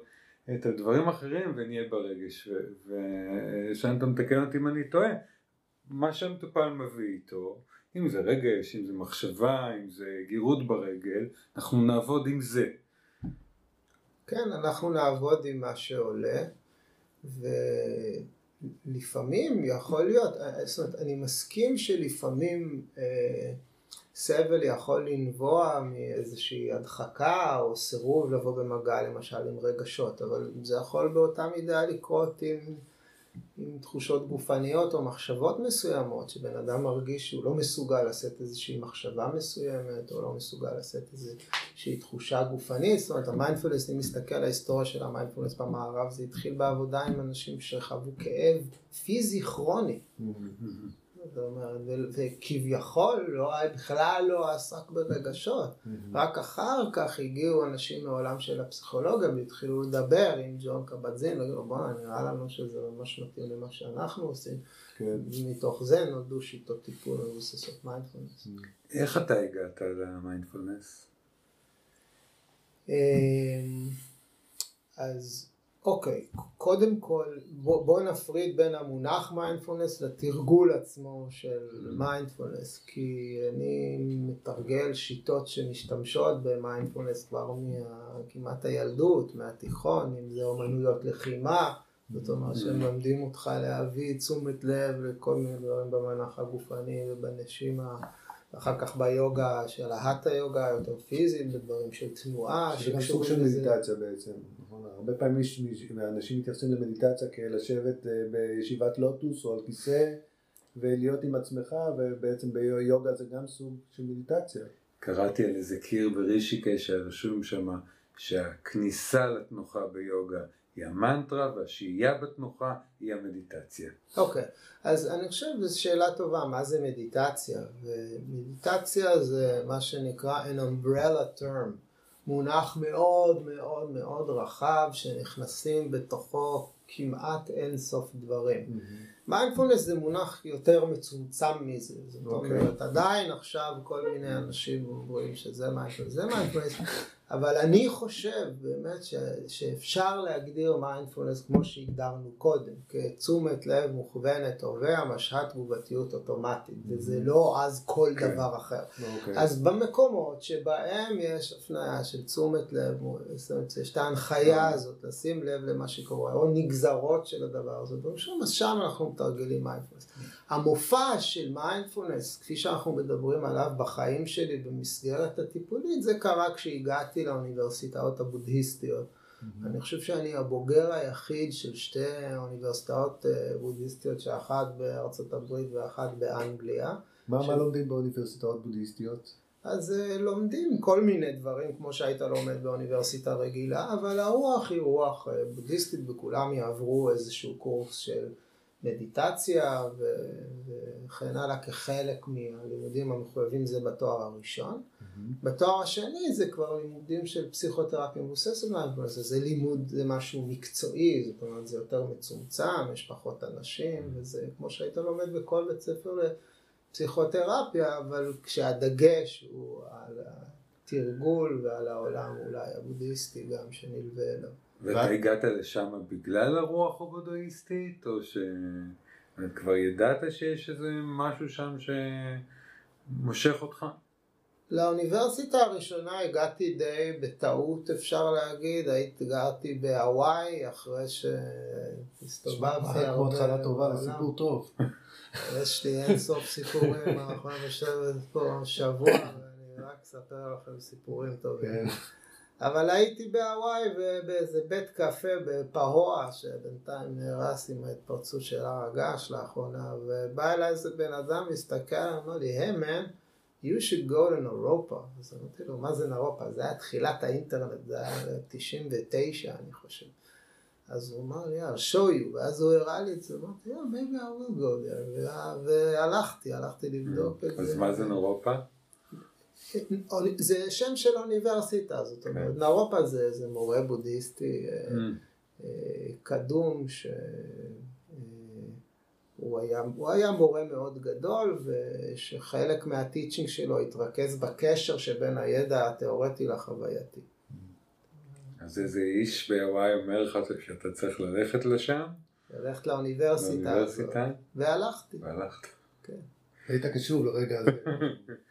Speaker 2: את הדברים האחרים ונהיה ברגש, ושאן אתה מתקן אותי אם אני טועה, מה שהמטופל מביא איתו, אם זה רגש, אם זה מחשבה, אם זה גירות ברגל, אנחנו נעבוד עם זה.
Speaker 3: כן, אנחנו נעבוד עם מה שעולה, ולפעמים יכול להיות, זאת אומרת, אני מסכים שלפעמים אה, סבל יכול לנבוע מאיזושהי הדחקה או סירוב לבוא במגע למשל עם רגשות, אבל זה יכול באותה מידה לקרות עם... עם תחושות גופניות או מחשבות מסוימות, שבן אדם מרגיש שהוא לא מסוגל לשאת איזושהי מחשבה מסוימת, או לא מסוגל לשאת איזושהי תחושה גופנית, זאת אומרת המיינדפולנס, אם נסתכל על ההיסטוריה של המיינדפולנס במערב, זה התחיל בעבודה עם אנשים שחוו כאב פיזי כרוני. זאת אומרת, וכביכול לא, בכלל לא עסק ברגשות. רק אחר כך הגיעו אנשים מעולם של הפסיכולוגיה והתחילו לדבר עם ג'ון קבטזין, להגיד לו בואנה נראה לנו שזה ממש מתאים למה שאנחנו עושים. כן. ומתוך זה נולדו שיטות טיפול מבוססות מיינדפולנס.
Speaker 2: איך אתה הגעת למיינדפולנס?
Speaker 3: אמ, אז אוקיי, קודם כל בוא, בוא נפריד בין המונח מיינדפולנס לתרגול עצמו של מיינדפולנס כי אני מתרגל שיטות שמשתמשות במיינדפולנס כבר מכמעט הילדות, מהתיכון, אם זה אומנויות לחימה, זאת אומרת שהם מלמדים אותך להביא תשומת לב לכל מיני דברים במנח הגופני ובנשימה אחר כך ביוגה של ההטה יוגה יותר פיזית, בדברים של תנועה.
Speaker 1: זה גם סוג של מדיטציה בעצם. נכון? הרבה פעמים אנשים מתייחסים למדיטציה כלשבת אה, בישיבת לוטוס או על כיסא ולהיות עם עצמך ובעצם ביוגה זה גם סוג של מדיטציה.
Speaker 2: קראתי על איזה קיר ברישיקה שרשום שם שהכניסה לתנוחה ביוגה היא המנטרה והשהייה בתנוחה היא המדיטציה.
Speaker 3: אוקיי, okay. אז אני חושב שזו שאלה טובה, מה זה מדיטציה? ומדיטציה זה מה שנקרא an umbrella term, מונח מאוד מאוד מאוד רחב שנכנסים בתוכו כמעט אין סוף דברים. מיינדפולנס. זה מונח יותר מצומצם מזה, זאת okay. אוקיי. אומרת עדיין עכשיו כל מיני אנשים אומרים שזה מיינדפולנס, זה מיינדפולנס, אבל אני חושב באמת ש, שאפשר להגדיר מיינדפולנס כמו שהגדרנו קודם, כתשומת לב מוכוונת הווה, משהת תגובתיות אוטומטית, mm-hmm. וזה לא אז כל okay. כן. דבר אחר. Okay. אוקיי. אז במקומות שבהם יש הפניה של תשומת לב, זאת אומרת, יש את ההנחיה. הזאת, לשים לב למה שקורה, או נגזרות של הדבר הזה, אז שם אנחנו מתרגלים מיינדפולנס. המופע של מיינדפולנס, כפי שאנחנו מדברים עליו בחיים שלי במסגרת הטיפולית, זה קרה כשהגעתי לאוניברסיטאות הבודהיסטיות. Mm-hmm. אני חושב שאני הבוגר היחיד של שתי אוניברסיטאות אה, בודהיסטיות, שאחת בארצות הברית ואחת באנגליה.
Speaker 1: מה, ש... מה לומדים באוניברסיטאות בודהיסטיות?
Speaker 3: אז uh, לומדים כל מיני דברים כמו שהיית לומד באוניברסיטה רגילה, אבל הרוח היא רוח uh, בודהיסטית וכולם יעברו איזשהו קורס של מדיטציה וכן הלאה כחלק מהלימודים המחויבים זה בתואר הראשון. Mm-hmm. בתואר השני זה כבר לימודים של פסיכותרפיה מבוססת מיינדפולנס, זה לימוד, זה משהו מקצועי, זאת אומרת זה יותר מצומצם, יש פחות אנשים mm-hmm. וזה כמו שהיית לומד בכל בית ספר לפסיכותרפיה, אבל כשהדגש הוא על התרגול ועל העולם אולי הבודהיסטי גם שנלווה אליו.
Speaker 2: ואתה הגעת לשם בגלל הרוח הבודהיסטית, או שכבר ידעת שיש איזה משהו שם שמושך אותך?
Speaker 3: לאוניברסיטה הראשונה הגעתי די בטעות אפשר להגיד, הייתי גרתי בהוואי אחרי שהסתובבתי
Speaker 1: הרבה. כמו התחלה טובה, זה סיפור טוב.
Speaker 3: יש לי אין סוף סיפורים, אנחנו לשבת פה שבוע ואני רק אספר לכם סיפורים טובים. אבל הייתי בהוואי ובאיזה בית קפה בפהואה שבינתיים נהרס עם ההתפרצות של הר הגעש לאחרונה ובא אליי איזה בן אדם, מסתכל, אמר לי, היי hey, man, you should go to נורופה. אז אמרתי לו, מה זה נורופה? זה היה תחילת האינטרנט, זה היה 99 אני חושב. אז הוא אמר לי, I'll show you, ואז הוא הראה לי את זה, אמרתי, yeah, maybe I will go there, והלכתי, הלכתי לבדוק את
Speaker 2: זה. אז מה זה נורופה?
Speaker 3: זה שם של אוניברסיטה, זאת אומרת, כן. נאורופה זה, זה מורה בודהיסטי אה, mm. אה, קדום, ש... הוא היה, היה מורה מאוד גדול, ושחלק מהטיצ'ינג שלו התרכז בקשר שבין הידע התיאורטי לחווייתי.
Speaker 2: אז איזה איש בהוואי אומר לך שאתה צריך ללכת לשם?
Speaker 3: ללכת לאוניברסיטה הזאת. והלכתי.
Speaker 2: והלכת.
Speaker 3: כן.
Speaker 1: היית קשור לרגע הזה.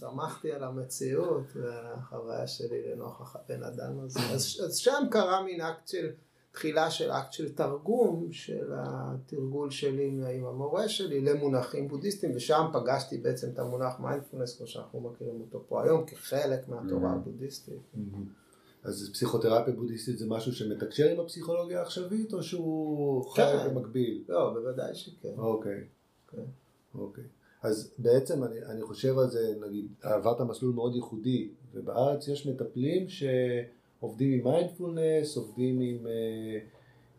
Speaker 3: סמכתי על המציאות והחוויה שלי לנוכח הבן אדם הזה. אז, אז שם קרה מין אקט של, תחילה של אקט של תרגום של התרגול שלי עם המורה שלי למונחים בודהיסטיים, ושם פגשתי בעצם את המונח מיינדפולנס, כמו שאנחנו מכירים אותו פה היום, כחלק מהתורה
Speaker 2: Mm-hmm.
Speaker 3: הבודהיסטית.
Speaker 1: אז פסיכותרפיה בודהיסטית זה משהו שמתקשר עם הפסיכולוגיה העכשווית, או שהוא חי
Speaker 3: כן.
Speaker 1: במקביל?
Speaker 3: לא, בוודאי שכן.
Speaker 1: אוקיי.
Speaker 3: כן.
Speaker 1: אוקיי. אז בעצם אני, אני חושב על זה, נגיד, עברת מסלול מאוד ייחודי, ובארץ יש מטפלים שעובדים עם מיינדפולנס, עובדים עם, אה,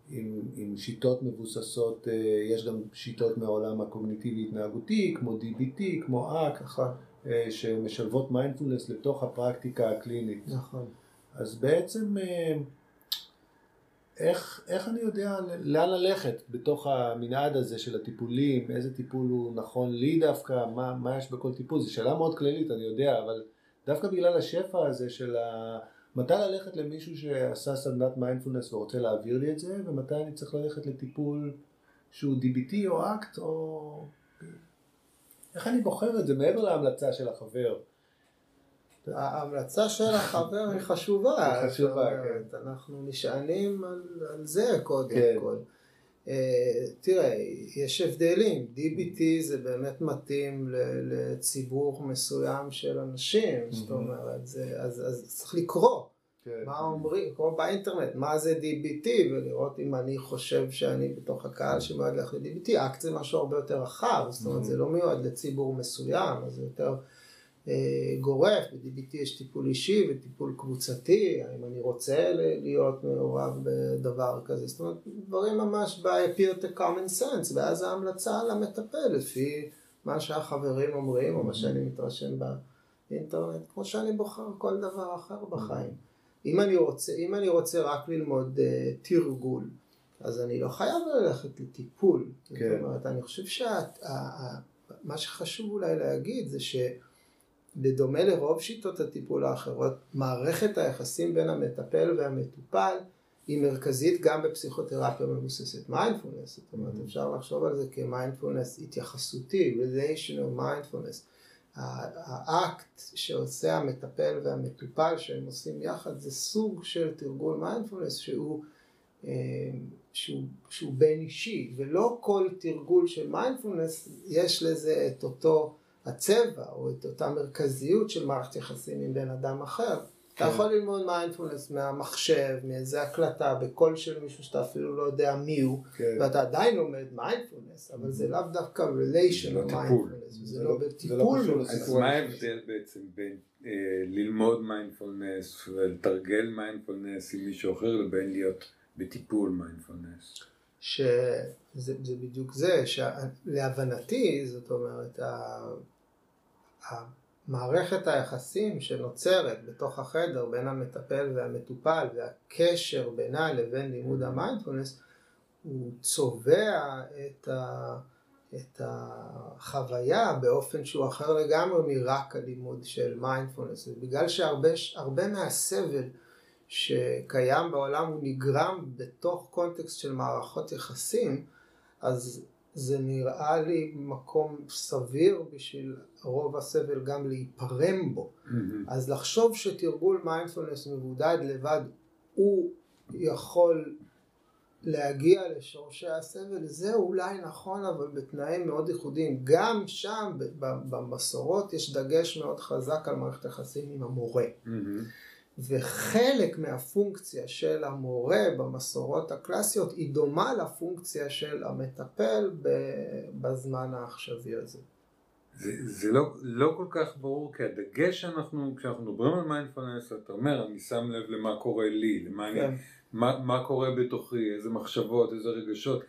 Speaker 1: עם, עם שיטות מבוססות, אה, יש גם שיטות מהעולם הקוגניטיבי התנהגותי, כמו DBT, כמו אק,
Speaker 3: נכון,
Speaker 1: שמשלבות מיינדפולנס לתוך הפרקטיקה הקלינית.
Speaker 3: נכון.
Speaker 1: אז בעצם אה, איך, איך אני יודע לאן ללכת בתוך המנעד הזה של הטיפולים, איזה טיפול הוא נכון לי דווקא, מה, מה יש בכל טיפול, זו שאלה מאוד כללית אני יודע, אבל דווקא בגלל השפע הזה של ה... מתי ללכת למישהו שעשה סדנת מיינדפולנס ורוצה להעביר לי את זה, ומתי אני צריך ללכת לטיפול שהוא DBT או אקט, או... איך אני בוחר את זה מעבר להמלצה של החבר?
Speaker 3: ההמלצה של החבר היא חשובה.
Speaker 1: היא חשובה,
Speaker 3: אומרת, אנחנו נשענים על, על זה קודם
Speaker 1: כן.
Speaker 3: כל. אה, תראה, יש הבדלים. DBT זה באמת מתאים לציבור מסוים של אנשים, זאת אומרת, זה, אז, אז צריך לקרוא.
Speaker 1: כן.
Speaker 3: מה אומרים, כמו באינטרנט, מה זה DBT, ולראות אם אני חושב שאני בתוך הקהל שמיועד ללכת ל-DBT, אקט זה משהו הרבה יותר רחב, זאת אומרת, זה לא מיועד לציבור מסוים, אז זה יותר גורף, ב-DBT יש טיפול אישי וטיפול קבוצתי, האם אני רוצה להיות מעורב בדבר כזה, זאת אומרת, דברים ממש ב-appear to common sense, ואז ההמלצה למטפל, לפי מה שהחברים אומרים, או מה שאני מתרשם באינטרנט, כמו שאני בוחר כל דבר אחר בחיים. אם אני רוצה, אם אני רוצה רק ללמוד uh, תרגול, אז אני לא חייב ללכת לטיפול.
Speaker 1: כן.
Speaker 3: זאת אומרת, אני חושב שמה שחשוב אולי להגיד זה שבדומה לרוב שיטות הטיפול האחרות, מערכת היחסים בין המטפל והמטופל היא מרכזית גם בפסיכותרפיה מבוססת מיינדפולנס. זאת אומרת,
Speaker 1: Mm-hmm.
Speaker 3: אפשר לחשוב על זה כמיינדפולנס התייחסותי, relational mindfulness. האקט שעושה המטפל והמטופל שהם עושים יחד זה סוג של תרגול מיינדפולנס שהוא, אה, שהוא, שהוא בין אישי ולא כל תרגול של מיינדפולנס יש לזה את אותו הצבע או את אותה מרכזיות של מערכת יחסים עם בן אדם אחר. אתה
Speaker 1: כן.
Speaker 3: יכול ללמוד מיינדפולנס מהמחשב, מאיזה הקלטה, בקול של מישהו שאתה אפילו לא יודע מי הוא,
Speaker 1: כן.
Speaker 3: ואתה עדיין לומד מיינדפולנס, אבל זה לאו דווקא
Speaker 2: לא
Speaker 3: relational
Speaker 2: טיפול.
Speaker 3: mindfulness,
Speaker 1: זה לא-
Speaker 3: לא
Speaker 1: לא
Speaker 3: בטיפול.
Speaker 2: אז מה ההבדל בעצם בין אה, ללמוד מיינדפולנס ולתרגל מיינדפולנס עם מישהו אחר לבין להיות בטיפול מיינדפולנס?
Speaker 3: שזה זה בדיוק זה, שלהבנתי, זאת אומרת, המערכת היחסים שנוצרת בתוך החדר בין המטפל והמטופל והקשר בינה לבין לימוד המיינדפולנס, הוא צובע את, ה, את החוויה באופן שהוא אחר לגמרי מרק הלימוד של מיינדפולנס. בגלל שהרבה הרבה מהסבל שקיים בעולם הוא נגרם בתוך קונטקסט של מערכות יחסים, אז זה נראה לי מקום סביר בשביל רוב הסבל גם להיפרם בו. אז לחשוב שתרגול מיינדפולנס מבודד לבד הוא יכול להגיע לשורשי הסבל, זה אולי נכון, אבל בתנאים מאוד ייחודיים. גם שם, במסורות, יש דגש מאוד חזק על מערכת היחסים עם המורה. וחלק מהפונקציה של המורה במסורות הקלאסיות היא דומה לפונקציה של המטפל בזמן העכשווי הזה.
Speaker 2: זה, זה לא, לא כל כך ברור, כי הדגש שאנחנו, כשאנחנו מדברים על מיינדפולנס, אתה אומר, אני שם לב למה קורה לי, למה אני,
Speaker 3: כן.
Speaker 2: מה, מה קורה בתוכי, איזה מחשבות, איזה רגשות,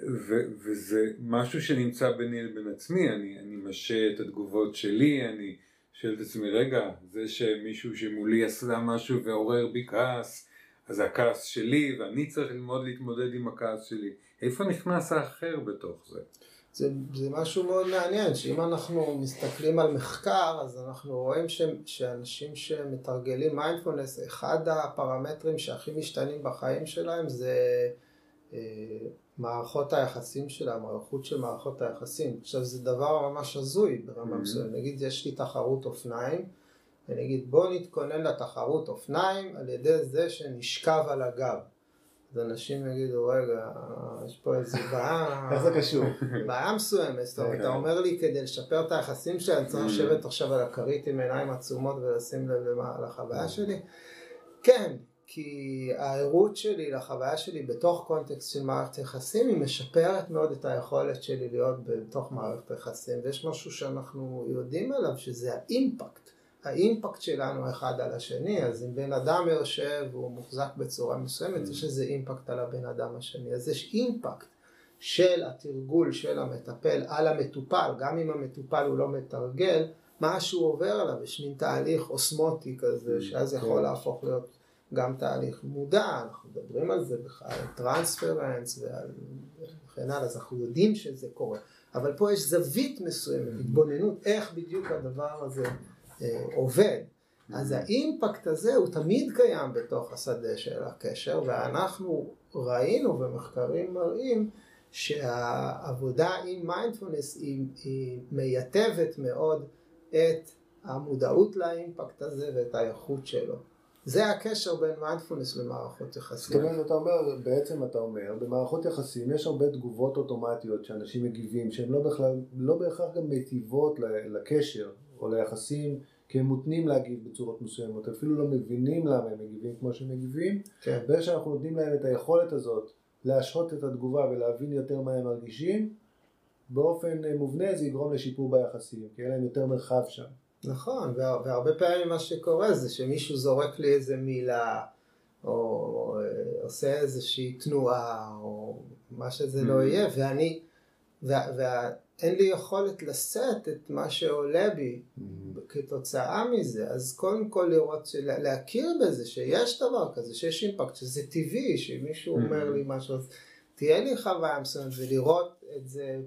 Speaker 2: ו, וזה משהו שנמצא ביני לבין עצמי, אני, אני משהה את התגובות שלי, אני שואל את עצמי, רגע, זה שמישהו שמולי עשה משהו ועורר בי כעס, אז הכעס שלי ואני צריך ללמוד להתמודד עם הכעס שלי. איפה נכנס האחר בתוך זה?
Speaker 3: זה, זה משהו מאוד מעניין, שאם אנחנו מסתכלים על מחקר, אז אנחנו רואים ש, שאנשים שמתרגלים מיינדפולנס, אחד הפרמטרים שהכי משתנים בחיים שלהם זה אה, מערכות היחסים שלהם, האיכות של מערכות היחסים. עכשיו זה דבר ממש הזוי ברמה mm-hmm. מסוימת, נגיד יש לי תחרות אופניים, ונגיד בוא נתכונן לתחרות אופניים על ידי זה שנשכב על הגב. אז אנשים יגידו, רגע, יש פה איזה בעיה...
Speaker 1: איך זה קשור?
Speaker 3: בעיה מסוימת, זאת אומרת, אתה אומר לי כדי לשפר את היחסים שלי, אני צריך לשבת עכשיו על הכרית עם עיניים עצומות ולשים לב לחוויה שלי? כן, כי הערות שלי לחוויה שלי בתוך קונטקסט של מערכת יחסים היא משפרת מאוד את היכולת שלי להיות בתוך מערכת יחסים. ויש משהו שאנחנו יודעים עליו שזה האימפקט. האימפקט שלנו אחד על השני, אז אם בן אדם יושב והוא מוחזק בצורה מסוימת, יש איזה אימפקט על הבן אדם השני. אז יש אימפקט של התרגול של המטפל על המטופל, גם אם המטופל הוא לא מתרגל, משהו עובר עליו, יש מין תהליך אוסמוטי כזה, שאז יכול להפוך להיות גם תהליך מודע, אנחנו מדברים על זה בכלל, על טרנספרנס וכן הלאה, אז אנחנו יודעים שזה קורה. אבל פה יש זווית מסוימת, התבוננות, איך בדיוק הדבר הזה אה, עובד. אז האימפקט הזה הוא תמיד קיים בתוך השדה של הקשר, ואנחנו ראינו ומחקרים מראים שהעבודה עם מיינדפולנס היא, היא מייטבת מאוד את המודעות לאימפקט הזה ואת האיכות שלו. זה הקשר בין מיינדפולנס למערכות יחסים.
Speaker 1: זאת אומרת, אתה אומר, בעצם אתה אומר, במערכות יחסים יש הרבה תגובות אוטומטיות שאנשים מגיבים, שהן לא, בכלל, לא בהכרח גם מיטיבות לקשר או ליחסים, כי הם מותנים להגיב בצורות מסוימות, אפילו לא מבינים למה הם מגיבים כמו שהם מגיבים, כן. ברגע שאנחנו נותנים להם את היכולת הזאת להשהות את התגובה ולהבין יותר מה הם מרגישים, באופן מובנה זה יגרום לשיפור ביחסים, כי יהיה להם יותר מרחב שם.
Speaker 3: נכון, והרבה פעמים מה שקורה זה שמישהו זורק לי איזה מילה, או עושה איזושהי תנועה, או מה שזה לא mm-hmm. יהיה, ואני, ואין לי יכולת לשאת את מה שעולה בי mm-hmm. כתוצאה מזה, אז קודם כל לראות, להכיר בזה שיש דבר כזה, שיש אימפקט, שזה טבעי, שמישהו mm-hmm. אומר לי משהו, אז תהיה לי חוויה מסוימת, ולראות את זה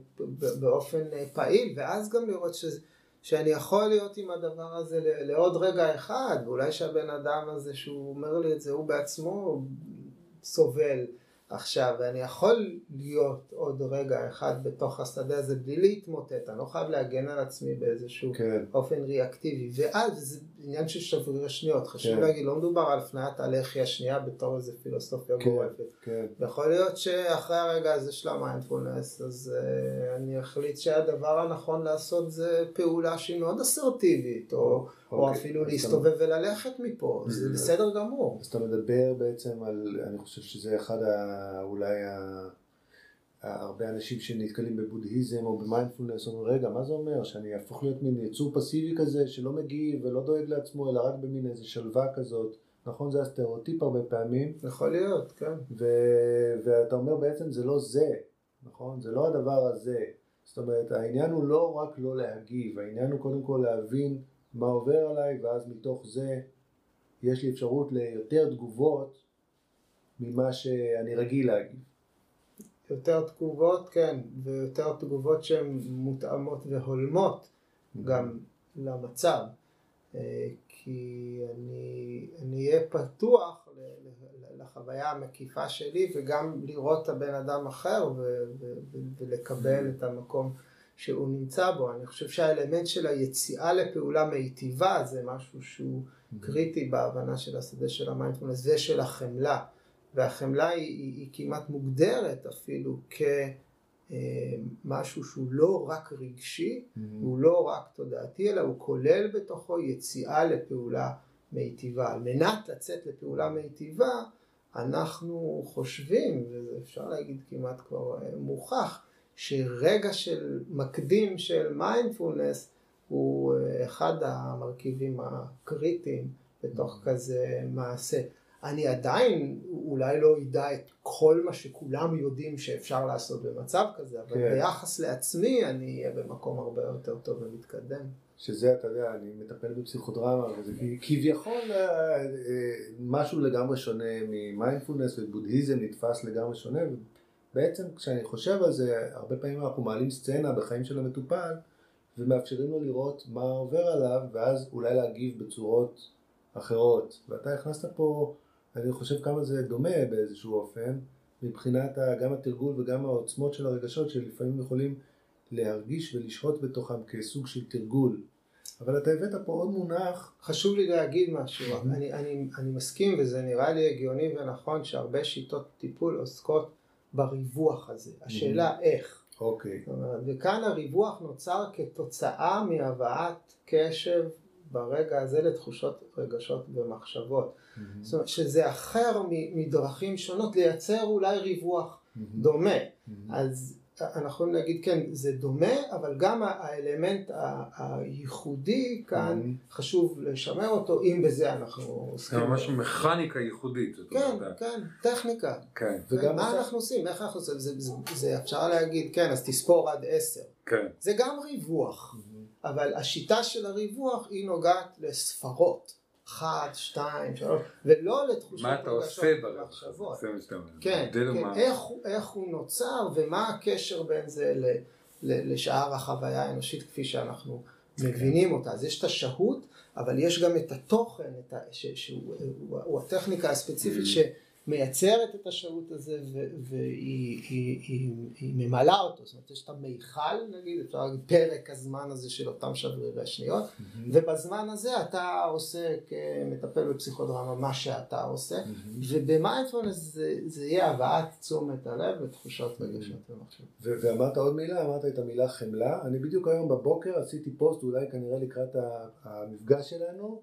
Speaker 3: באופן פעיל, ואז גם לראות שזה... שאני יכול להיות עם הדבר הזה לעוד רגע אחד, ואולי שהבן אדם הזה שהוא אומר לי את זה, הוא בעצמו סובל עכשיו, ואני יכול להיות עוד רגע אחד בתוך השדה הזה בלי להתמוטט, אני לא חייב להגן על עצמי באיזשהו כן. אופן ריאקטיבי, ואז זה עניין של שבריר השניות, חשוב כן. להגיד, לא מדובר על הפניית הלחי השנייה בתור איזה פילוסופיה כן, גורפת. כן. יכול להיות שאחרי הרגע הזה של המיינדפולנס, אז uh, אני אחליט שהדבר הנכון לעשות זה פעולה שהיא מאוד אסרטיבית, או, אוקיי. או אפילו להסתובב. וללכת מפה, זה בסדר גמור.
Speaker 1: אז אתה מדבר בעצם על, אני חושב שזה אחד ה... אולי ה... הרבה אנשים שנתקלים בבודהיזם או במיינדפולנס אומרים רגע מה זה אומר? שאני אהפוך להיות מין יצור פסיבי כזה שלא מגיב ולא דואג לעצמו אלא רק במין איזה שלווה כזאת. נכון זה הסטריאוטיפ הרבה פעמים.
Speaker 3: יכול להיות כן.
Speaker 1: ו- ואתה אומר בעצם זה לא זה נכון? זה לא הדבר הזה. זאת אומרת העניין הוא לא רק לא להגיב העניין הוא קודם כל להבין מה עובר עליי ואז מתוך זה יש לי אפשרות ליותר תגובות ממה שאני רגיל להגיב
Speaker 3: יותר תגובות, כן, ויותר תגובות שהן מותאמות והולמות. גם למצב. אה, כי אני אהיה פתוח לחוויה המקיפה שלי וגם לראות את הבן אדם אחר ולקבל mm-hmm. את המקום שהוא נמצא בו. אני חושב שהאלמנט של היציאה לפעולה מיטיבה זה משהו שהוא mm-hmm. קריטי בהבנה של השדה של המיינדפולנס ושל החמלה. והחמלה היא, היא, היא כמעט מוגדרת אפילו כמשהו שהוא לא רק רגשי, mm-hmm. הוא לא רק תודעתי, אלא הוא כולל בתוכו יציאה לפעולה מיטיבה. על מנת לצאת לפעולה מיטיבה, אנחנו חושבים, ואפשר להגיד כמעט כבר אה, מוכח, שרגע של מקדים של מיינדפולנס הוא אה, אחד המרכיבים הקריטיים בתוך כזה מעשה. אני עדיין אולי לא אדע את כל מה שכולם יודעים שאפשר לעשות במצב כזה, אבל כן. ביחס לעצמי אני אהיה במקום הרבה יותר טוב ומתקדם.
Speaker 1: שזה, אתה יודע, אני מטפל בפסיכודרמה, וזה כביכול אה, אה, משהו לגמרי שונה ממיינדפולנס ובודהיזם נתפס לגמרי שונה, ובעצם כשאני חושב על זה, הרבה פעמים אנחנו מעלים סצנה בחיים של המטופל, ומאפשרים לו לראות מה עובר עליו, ואז אולי להגיב בצורות אחרות. ואתה הכנסת פה, אני חושב כמה זה דומה באיזשהו אופן, מבחינת גם התרגול וגם העוצמות של הרגשות שלפעמים יכולים להרגיש ולשהות בתוכם כסוג של תרגול. אבל אתה הבאת פה עוד מונח.
Speaker 3: חשוב לי להגיד משהו, אני, אני, אני מסכים וזה נראה לי הגיוני ונכון שהרבה שיטות טיפול עוסקות בריווח הזה. השאלה איך.
Speaker 1: אוקיי.
Speaker 3: אומרת, וכאן הריווח נוצר כתוצאה מהבאת קשב ברגע הזה לתחושות, רגשות ומחשבות. Mm-hmm. זאת אומרת שזה אחר מדרכים שונות לייצר אולי ריווח mm-hmm. דומה. Mm-hmm. אז אנחנו יכולים להגיד כן זה דומה אבל גם האלמנט הייחודי כאן mm-hmm. חשוב לשמר אותו אם בזה אנחנו
Speaker 2: עוסקים. זה ממש מכניקה ייחודית.
Speaker 3: כן, כן, טכניקה.
Speaker 2: כן.
Speaker 3: וגם מה אנחנו עושים, איך אנחנו עושים, זה, זה, זה אפשר להגיד כן אז תספור עד עשר.
Speaker 2: כן.
Speaker 3: זה גם ריווח, mm-hmm. אבל השיטה של הריווח היא נוגעת לספרות. אחת, שתיים, שלוש, ולא לתחושות
Speaker 2: מה אתה עושה במחשבות.
Speaker 3: כן, כן, איך, איך הוא נוצר ומה הקשר בין זה ל, ל, לשאר החוויה האנושית כפי שאנחנו מבינים אותה. אז יש את השהות, אבל יש גם את התוכן, את ה, ש, שהוא הוא, הוא הטכניקה הספציפית mm. ש... מייצרת את השירות הזה והיא היא, היא, היא ממלאה אותו, זאת אומרת יש את המיכל נגיד, אפשר להגיד פרק הזמן הזה של אותם שברירי שניות mm-hmm. ובזמן הזה אתה עושה כמטפל בפסיכודרמה מה שאתה עושה mm-hmm. ובמיינדפולנס זה, זה יהיה הבאת תשומת הלב ותחושות רגשות ומחשבות.
Speaker 1: ואמרת עוד מילה, אמרת את המילה חמלה, אני בדיוק היום בבוקר עשיתי פוסט אולי כנראה לקראת המפגש שלנו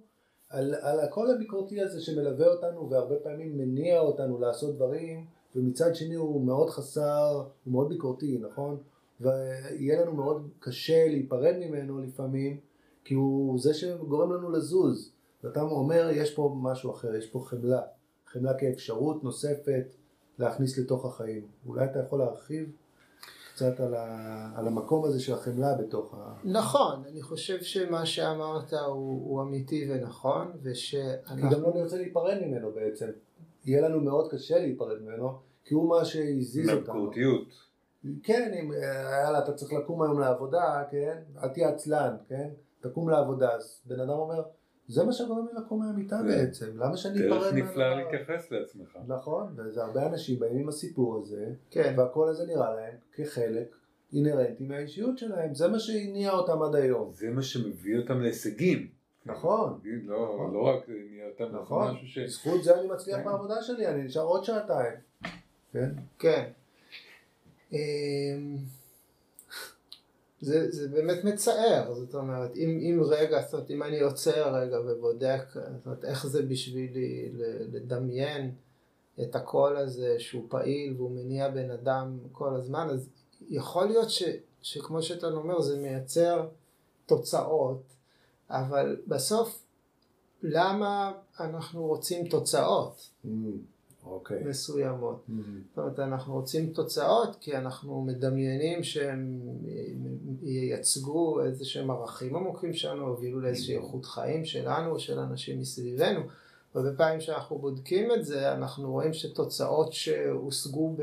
Speaker 1: על, על הקול הביקורתי הזה שמלווה אותנו והרבה פעמים מניע אותנו לעשות דברים ומצד שני הוא מאוד חסר, הוא מאוד ביקורתי, נכון? ויהיה לנו מאוד קשה להיפרד ממנו לפעמים כי הוא זה שגורם לנו לזוז ואתה אומר יש פה משהו אחר, יש פה חמלה, חמלה כאפשרות נוספת להכניס לתוך החיים. אולי אתה יכול להרחיב? קצת על, ה, על המקום הזה של החמלה בתוך ה...
Speaker 3: נכון, אני חושב שמה שאמרת הוא, הוא אמיתי ונכון, ושאנחנו...
Speaker 1: כי גם לא נרצה להיפרד ממנו בעצם. יהיה לנו מאוד קשה להיפרד ממנו, כי הוא מה שהזיז אותנו.
Speaker 2: מבקורתיות.
Speaker 1: כן, אם יאללה, אתה צריך לקום היום לעבודה, כן? אל תהיה עצלן, כן? תקום לעבודה. אז בן אדם אומר, זה מה שגורם לי לקום מהמיטה כן. בעצם, למה שאני אפרד
Speaker 2: ממנו? דרך נפלאה להתייחס לעצמך.
Speaker 1: נכון, וזה הרבה אנשים באים עם הסיפור הזה,
Speaker 3: כן.
Speaker 1: והכל הזה נראה להם כחלק אינהרנטי מהאישיות שלהם, זה מה שהניע אותם עד היום.
Speaker 2: זה מה שמביא אותם להישגים.
Speaker 1: נכון.
Speaker 2: לא, נכון. לא רק הניע אותם,
Speaker 1: נכון. משהו ש... זכות זה אני מצליח כן. בעבודה שלי, אני נשאר עוד שעתיים. כן?
Speaker 3: כן. זה, זה באמת מצער, זאת אומרת, אם, אם רגע, זאת אומרת, אם אני עוצר רגע ובודק, זאת אומרת, איך זה בשבילי לדמיין את הקול הזה שהוא פעיל והוא מניע בן אדם כל הזמן, אז יכול להיות ש, שכמו שאתה אומר, זה מייצר תוצאות, אבל בסוף, למה אנחנו רוצים תוצאות?
Speaker 1: Mm. Okay. אוקיי.
Speaker 3: מסוימות. Mm-hmm. זאת אומרת, אנחנו רוצים תוצאות כי אנחנו מדמיינים שהם ייצגו איזה שהם ערכים עמוקים שלנו, הובילו לאיזושהי איכות חיים שלנו או של אנשים מסביבנו. ובפעמים שאנחנו בודקים את זה, אנחנו רואים שתוצאות שהושגו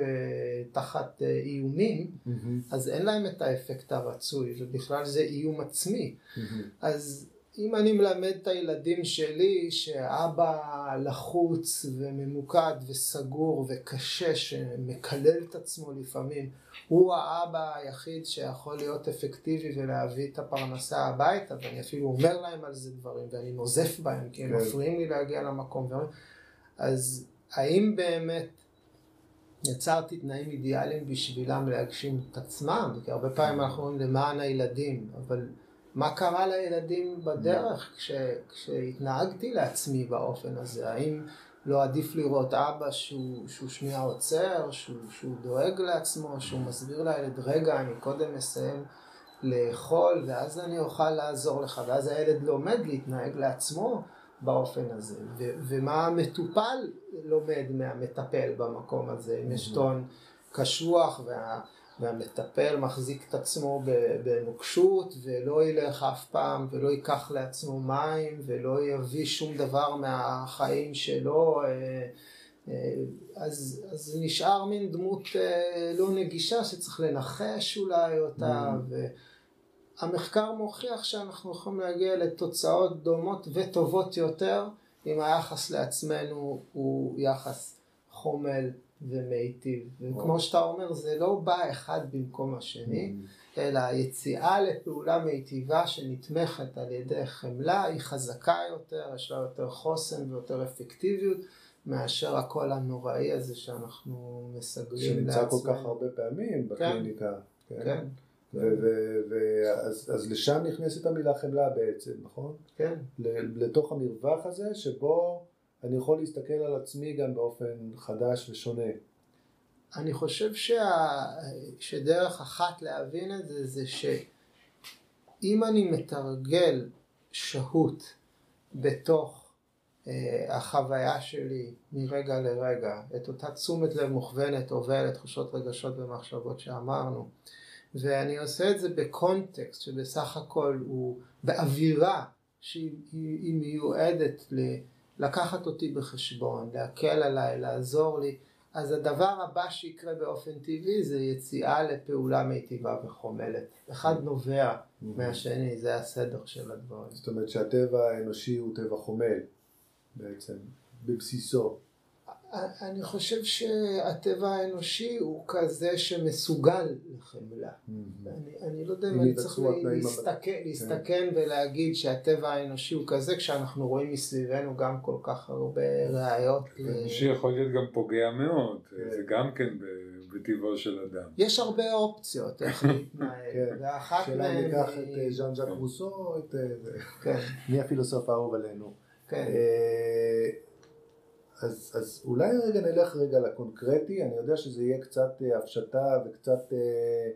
Speaker 3: תחת אה, איומים, mm-hmm. אז אין להם את האפקט הרצוי, ובכלל זה איום עצמי. Mm-hmm. אז אם אני מלמד את הילדים שלי שאבא לחוץ וממוקד וסגור וקשה שמקלל את עצמו לפעמים הוא האבא היחיד שיכול להיות אפקטיבי ולהביא את הפרנסה הביתה ואני אפילו אומר להם על זה דברים ואני נוזף בהם כי הם כן. מפריעים לי להגיע למקום אז האם באמת יצרתי תנאים אידיאליים בשבילם להגשים את עצמם כי הרבה פעמים אנחנו אומרים למען הילדים אבל מה קרה לילדים בדרך כש, כשהתנהגתי לעצמי באופן הזה? האם לא עדיף לראות אבא שהוא, שהוא שנייה עוצר, שהוא, שהוא דואג לעצמו, שהוא מסביר לילד, רגע, אני קודם מסיים לאכול ואז אני אוכל לעזור לך, ואז הילד לומד להתנהג לעצמו באופן הזה. ו, ומה המטופל לומד מהמטפל במקום הזה, אם יש טון קשוח וה... והמטפל מחזיק את עצמו בנוקשות ולא ילך אף פעם ולא ייקח לעצמו מים ולא יביא שום דבר מהחיים שלו אז, אז נשאר מין דמות לא נגישה שצריך לנחש אולי אותה mm. והמחקר מוכיח שאנחנו יכולים להגיע לתוצאות דומות וטובות יותר אם היחס לעצמנו הוא יחס חומל ומיטיב. וכמו שאתה אומר, זה לא בא אחד במקום השני, mm. אלא היציאה לפעולה מיטיבה שנתמכת על ידי חמלה היא חזקה יותר, יש לה יותר חוסן ויותר אפקטיביות. מאשר הקול הנוראי הזה שאנחנו מסגרים
Speaker 1: לעצמנו. שנמצא כל כך הרבה פעמים בקליניקה.
Speaker 3: כן. כן. כן.
Speaker 1: ואז אז לשם נכנסת המילה חמלה בעצם, נכון?
Speaker 3: כן.
Speaker 1: לתוך המרווח הזה שבו אני יכול להסתכל על עצמי גם באופן חדש ושונה.
Speaker 3: אני חושב שה... שדרך אחת להבין את זה זה שאם אני מתרגל שהות בתוך אה, החוויה שלי מרגע לרגע, את אותה תשומת לב מוכוונת, עוברת, תחושות, רגשות ומחשבות שאמרנו, ואני עושה את זה בקונטקסט שבסך הכל הוא באווירה שהיא מיועדת לקחת אותי בחשבון, להקל עליי, לעזור לי, אז הדבר הבא שיקרה באופן טבעי זה יציאה לפעולה מיטיבה וחומלת. אחד נובע מהשני, זה הסדר של הדברים.
Speaker 1: זאת אומרת שהטבע האנושי הוא טבע חומל בעצם, בבסיסו.
Speaker 3: אני חושב שהטבע האנושי הוא כזה שמסוגל לחמלה. אני, אני לא יודע אם אני צריך להסתכל, להסתכל כן. ולהגיד שהטבע האנושי הוא כזה כשאנחנו רואים מסביבנו גם כל כך הרבה ראיות.
Speaker 2: אנושי יכול להיות גם פוגע מאוד, כן. זה גם כן בטבעו של אדם.
Speaker 3: יש הרבה אופציות איך להתנהל,
Speaker 1: כן. ואחת מהן... שאלה ניקח את אה, ז'אן ז'אק רוסו, את... אה, מי הפילוסוף האהוב עלינו. כן. אז, אז אולי רגע נלך רגע לקונקרטי, אני יודע שזה יהיה קצת אה, הפשטה וקצת, אה,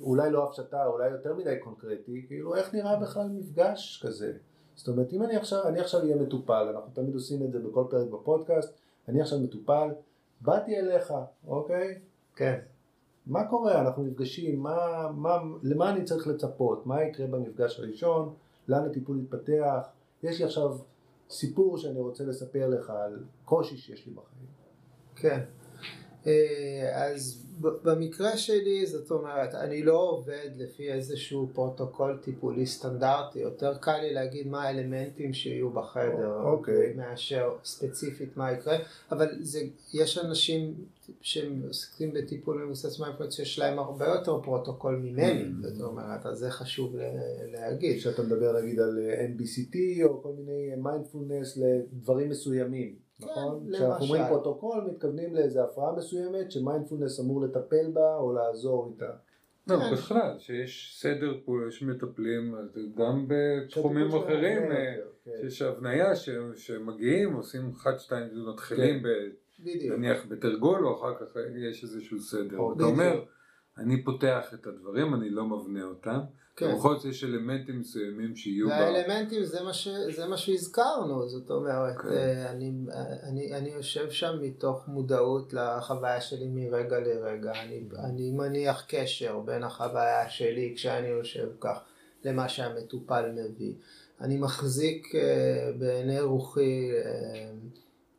Speaker 1: אולי לא הפשטה, אולי יותר מדי קונקרטי, כאילו איך נראה בכלל מפגש כזה? זאת אומרת, אם אני עכשיו, אני עכשיו אהיה מטופל, אנחנו תמיד עושים את זה בכל פרק בפודקאסט, אני עכשיו מטופל, באתי אליך, אוקיי?
Speaker 3: כן.
Speaker 1: מה קורה? אנחנו נפגשים, מה, מה, למה אני צריך לצפות? מה יקרה במפגש הראשון? לאן הטיפול יתפתח? יש לי עכשיו סיפור שאני רוצה לספר לך על קושי שיש לי בחיים.
Speaker 3: כן. אה, אז במקרה שלי, זאת אומרת, אני לא עובד לפי איזשהו פרוטוקול טיפולי סטנדרטי, יותר קל לי להגיד מה האלמנטים שיהיו בחדר,
Speaker 1: okay. אוקיי.
Speaker 3: מאשר ספציפית מה יקרה, אבל זה, יש אנשים שהם עוסקים בטיפול מבוסס מיינדפלנס שיש להם הרבה יותר פרוטוקול ממני, mm-hmm. זאת אומרת, אז זה חשוב להגיד.
Speaker 1: כשאתה מדבר נגיד על MBCT או כל מיני מיינדפולנס לדברים מסוימים. כן, נכון? כשאנחנו אומרים פרוטוקול מתכוונים לאיזה הפרעה מסוימת שמיינדפולנס אמור לטפל בה או לעזור איתה.
Speaker 2: לא, כן. בכלל, שיש סדר פה, יש מטפלים, גם בתחומים אחרים, אה, כן. שיש הבניה שמגיעים, עושים אחת, שתיים, מתחילים נניח בתרגול, או אחר כך יש איזשהו סדר. אתה אומר, אני פותח את הדברים, אני לא מבנה אותם. כן. בכל זאת יש אלמנטים מסוימים שיהיו בה.
Speaker 3: והאלמנטים זה מה, ש... זה מה שהזכרנו, זאת אומרת, כן. אה, אני, אני, אני יושב שם מתוך מודעות לחוויה שלי מרגע לרגע, אני, אני מניח קשר בין החוויה שלי כשאני יושב כך למה שהמטופל מביא. אני מחזיק אה, בעיני רוחי אה,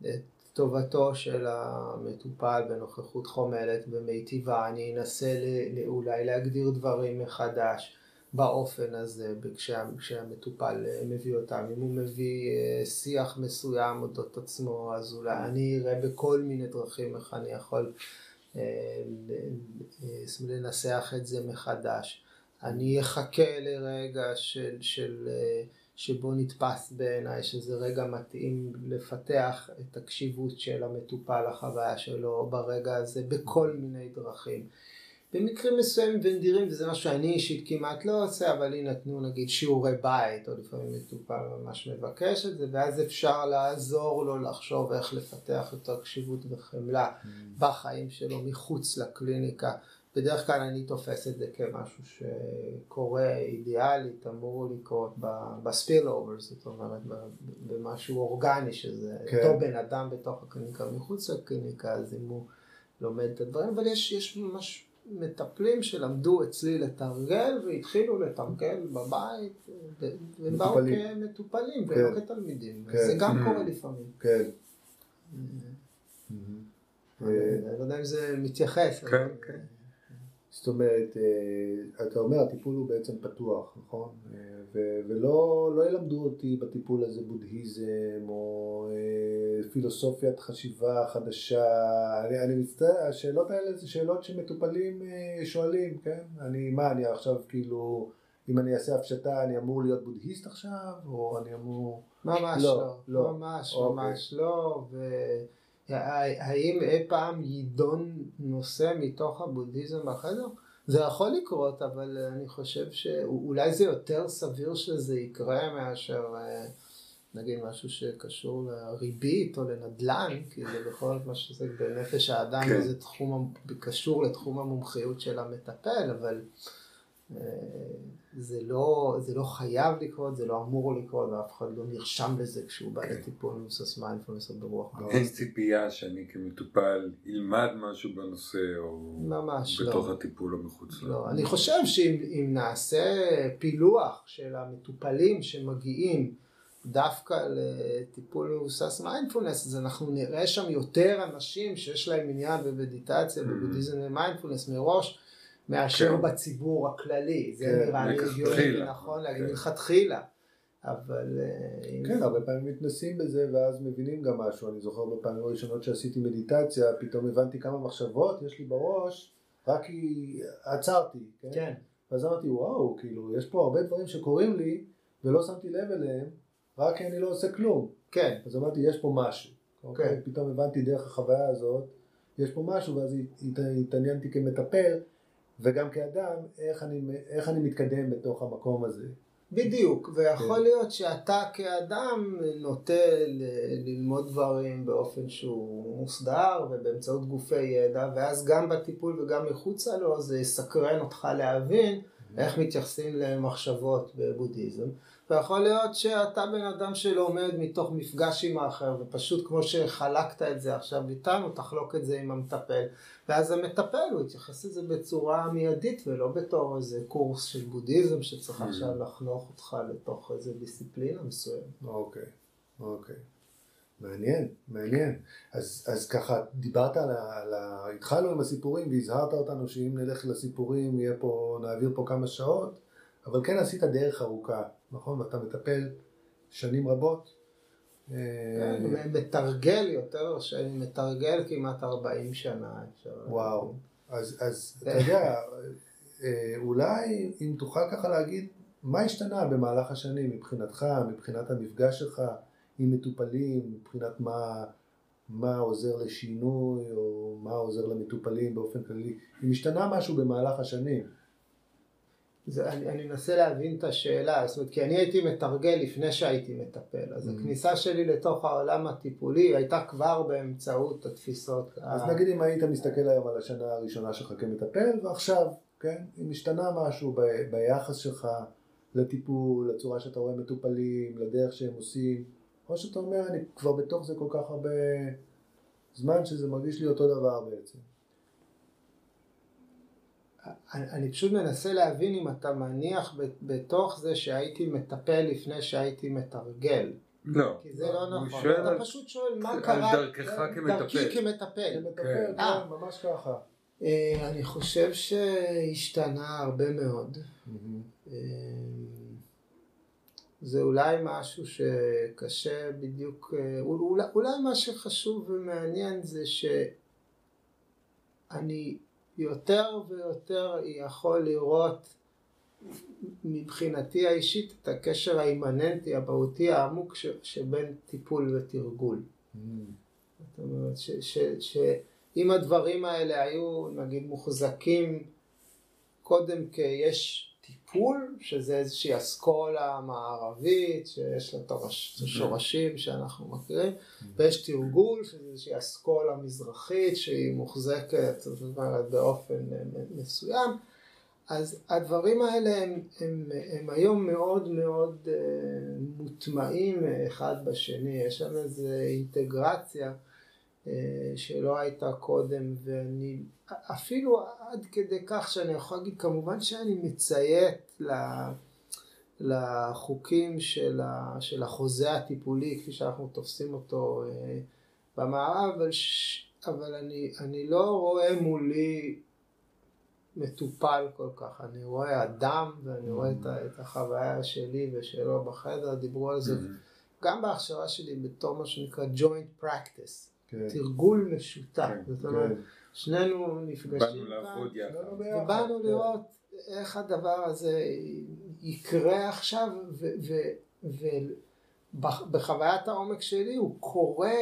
Speaker 3: את טובתו של המטופל בנוכחות חומלת ומיטיבה, אני אנסה אולי להגדיר דברים מחדש. באופן הזה כשה, כשהמטופל אה, מביא אותם. אם הוא מביא אה, שיח מסוים אודות עצמו, אז אולי אני אראה בכל מיני דרכים איך אני יכול אה, לנסח את זה מחדש. אני אחכה לרגע של, של, שבו נתפס בעיניי שזה רגע מתאים לפתח את הקשיבות של המטופל, החוויה שלו ברגע הזה בכל מיני דרכים. במקרים מסוימים ונדירים, וזה משהו שאני אישית כמעט לא עושה, אבל לי נתנו נגיד שיעורי בית, או לפעמים מטופל ממש מבקש את זה, ואז אפשר לעזור לו לחשוב איך לפתח יותר קשיבות וחמלה mm. בחיים שלו מחוץ לקליניקה. בדרך כלל אני תופס את זה כמשהו שקורה אידיאלית, אמור לקרות בספיל אובר, זאת אומרת במשהו אורגני, שזה כן. אותו בן אדם בתוך הקליניקה מחוץ לקליניקה, אז אם הוא לומד את הדברים, אבל יש, יש ממש מטפלים שלמדו אצלי לתרגל והתחילו לתרגל בבית, והם באו
Speaker 1: מטופלים.
Speaker 3: כמטופלים
Speaker 1: כן.
Speaker 3: ולא כתלמידים.
Speaker 1: כן.
Speaker 3: זה גם
Speaker 2: Mm.
Speaker 3: קורה לפעמים.
Speaker 1: כן.
Speaker 3: אני לא יודע אם זה מתייחס.
Speaker 2: כן,
Speaker 3: אבל-
Speaker 2: כן.
Speaker 1: זאת אומרת, אה, אתה אומר, הטיפול הוא בעצם פתוח, נכון? אה, ו- ולא לא ילמדו אותי בטיפול הזה בודהיזם או אה, פילוסופיית חשיבה חדשה. אני, אני מצטער, השאלות האלה זה שאלות שמטופלים שואלים, כן? אני, מה, אני עכשיו כאילו, אם אני אעשה הפשטה, אני אמור להיות בודהיסט עכשיו? או אני אמור...
Speaker 3: ממש
Speaker 1: לא,
Speaker 3: לא,
Speaker 1: לא.
Speaker 3: ממש
Speaker 1: אוקיי.
Speaker 3: ממש לא, והאם אי פעם יידון נושא מתוך הבודהיזם בחדר? זה יכול לקרות, אבל אני חושב שאולי זה יותר סביר שזה יקרה מאשר אה, נגיד משהו שקשור לריבית או לנדל"ן, כי זה בכל זאת מה שזה בנפש האדם,
Speaker 2: כן.
Speaker 3: זה תחום, קשור לתחום המומחיות של המטפל, אבל אה, זה לא, זה לא חייב לקרות, זה לא אמור לקרות, ואף אחד לא נרשם לזה כשהוא בא
Speaker 2: כן.
Speaker 3: לטיפול מבוסס מיינדפלנס או ברוח.
Speaker 1: לא.
Speaker 2: אין ציפייה שאני כמטופל אלמד משהו בנושא, או
Speaker 3: ממש לא.
Speaker 2: בתוך הטיפול או מחוץ לו.
Speaker 3: לא, אני חושב שאם אם נעשה פילוח של המטופלים שמגיעים דווקא לטיפול מבוסס מיינדפולנס, אז אנחנו נראה שם יותר אנשים שיש להם עניין במדיטציה,
Speaker 2: Mm.
Speaker 3: בבודהיזם ומיינדפולנס מראש, מאשר
Speaker 2: כן.
Speaker 3: בציבור הכללי. זה
Speaker 1: כן,
Speaker 3: נראה לי. הגיוני ונכון להגיד
Speaker 2: כן.
Speaker 3: מלכתחילה. אבל... אה,
Speaker 1: כן, הרבה פעמים מתנסים בזה ואז מבינים גם משהו. אני זוכר בפעמים הראשונות שעשיתי מדיטציה, פתאום הבנתי כמה מחשבות יש לי בראש, רק כי עצרתי, כן?
Speaker 3: כן.
Speaker 1: ואז אמרתי, וואו, כאילו, יש פה הרבה דברים שקורים לי ולא שמתי לב אליהם, רק כי אני לא עושה כלום.
Speaker 3: כן,
Speaker 1: אז אמרתי, יש פה משהו. אוקיי?
Speaker 3: כן.
Speaker 1: פתאום הבנתי דרך החוויה הזאת, יש פה משהו, ואז הת- התעניינתי כמטפל, וגם כאדם, איך אני, איך אני מתקדם בתוך המקום הזה.
Speaker 3: בדיוק, ויכול
Speaker 1: כן.
Speaker 3: להיות שאתה כאדם נוטה ללמוד דברים באופן שהוא מוסדר ובאמצעות גופי ידע, ואז גם בטיפול וגם מחוצה לו זה יסקרן אותך להבין איך מתייחסים למחשבות בבודהיזם. ויכול להיות שאתה בן אדם שלומד מתוך מפגש עם האחר, ופשוט כמו שחלקת את זה עכשיו איתנו, תחלוק את זה עם המטפל. ואז המטפל, הוא יתייחס לזה בצורה מיידית, ולא בתור איזה קורס של בודהיזם שצריך
Speaker 2: Mm.
Speaker 3: עכשיו לחנוך אותך לתוך איזה דיסציפלינה מסוימת.
Speaker 1: אוקיי, אוקיי. מעניין, מעניין. אז, אז ככה, דיברת על ה, על ה... התחלנו עם הסיפורים והזהרת אותנו שאם נלך לסיפורים יהיה פה, נעביר פה כמה שעות, אבל כן עשית דרך ארוכה, נכון? ואתה מטפל שנים רבות. אה,
Speaker 3: כן, מתרגל יותר, שאני מתרגל כמעט 40 שנה.
Speaker 1: וואו. אז אתה יודע, אה, אולי אם תוכל ככה להגיד, מה השתנה במהלך השנים מבחינתך, מבחינת המפגש שלך עם מטופלים, מבחינת מה, מה עוזר לשינוי, או מה עוזר למטופלים באופן כללי, אם השתנה משהו במהלך השנים.
Speaker 3: זה, אני, אני מנסה להבין את השאלה, זאת אומרת, כי אני הייתי מתרגל לפני שהייתי מטפל, אז
Speaker 1: Mm.
Speaker 3: הכניסה שלי לתוך העולם הטיפולי הייתה כבר באמצעות התפיסות.
Speaker 1: אז
Speaker 3: ה-
Speaker 1: נגיד אם היית מסתכל היום על השנה הראשונה שלך כמטפל, ועכשיו, כן, אם השתנה משהו ב- ביחס שלך לטיפול, לצורה שאתה רואה מטופלים, לדרך שהם עושים, או שאתה אומר, אני כבר בתוך זה כל כך הרבה זמן שזה מרגיש לי אותו דבר בעצם.
Speaker 3: אני, אני פשוט מנסה להבין אם אתה מניח בתוך זה שהייתי מטפל לפני שהייתי מתרגל.
Speaker 2: לא.
Speaker 3: כי זה לא נכון.
Speaker 2: שואל
Speaker 3: אתה
Speaker 2: על-
Speaker 3: פשוט שואל מה
Speaker 2: על
Speaker 3: קרה
Speaker 2: דרכך כמטפל.
Speaker 3: דרכי כמטפל.
Speaker 1: כמטפל,
Speaker 3: אה.
Speaker 1: כן, ממש ככה.
Speaker 3: אה, אני חושב שהשתנה הרבה מאוד.
Speaker 1: מהמם.
Speaker 3: אה, זה אולי משהו שקשה בדיוק, אה, אולי, אולי מה שחשוב ומעניין זה שאני יותר ויותר יכול לראות מבחינתי האישית את הקשר האימננטי, המהותי העמוק ש, שבין טיפול ותרגול.
Speaker 1: מהמם.
Speaker 3: זאת אומרת, שאם הדברים האלה היו נגיד מוחזקים קודם כיש טיפול, שזה איזושהי אסכולה מערבית, שיש לה תורש- שורשים שאנחנו מכירים, ויש תרגול, שזה איזושהי אסכולה מזרחית שהיא מוחזקת זאת אומרת, באופן אה, מסוים, אז הדברים האלה הם, הם, הם היום מאוד מאוד אה, מוטמעים אחד בשני, יש שם איזו אינטגרציה אה, שלא הייתה קודם, ואני אפילו עד כדי כך שאני יכול להגיד, כמובן שאני מציית לחוקים של, ה, של החוזה הטיפולי, כפי שאנחנו תופסים אותו אה, במערב, אבל, אבל אני, אני לא רואה מולי מטופל כל כך, אני רואה אדם ואני רואה את, את החוויה שלי ושלו בחדר, דיברו על זה mm-hmm. גם בהכשרה שלי בתור מה שנקרא joint practice. תרגול משותף, כן, זאת אומרת, כן. שנינו נפגשים
Speaker 2: יחד,
Speaker 3: ובאנו כן. לראות איך הדבר הזה יקרה עכשיו, ובחוויית העומק שלי הוא קורה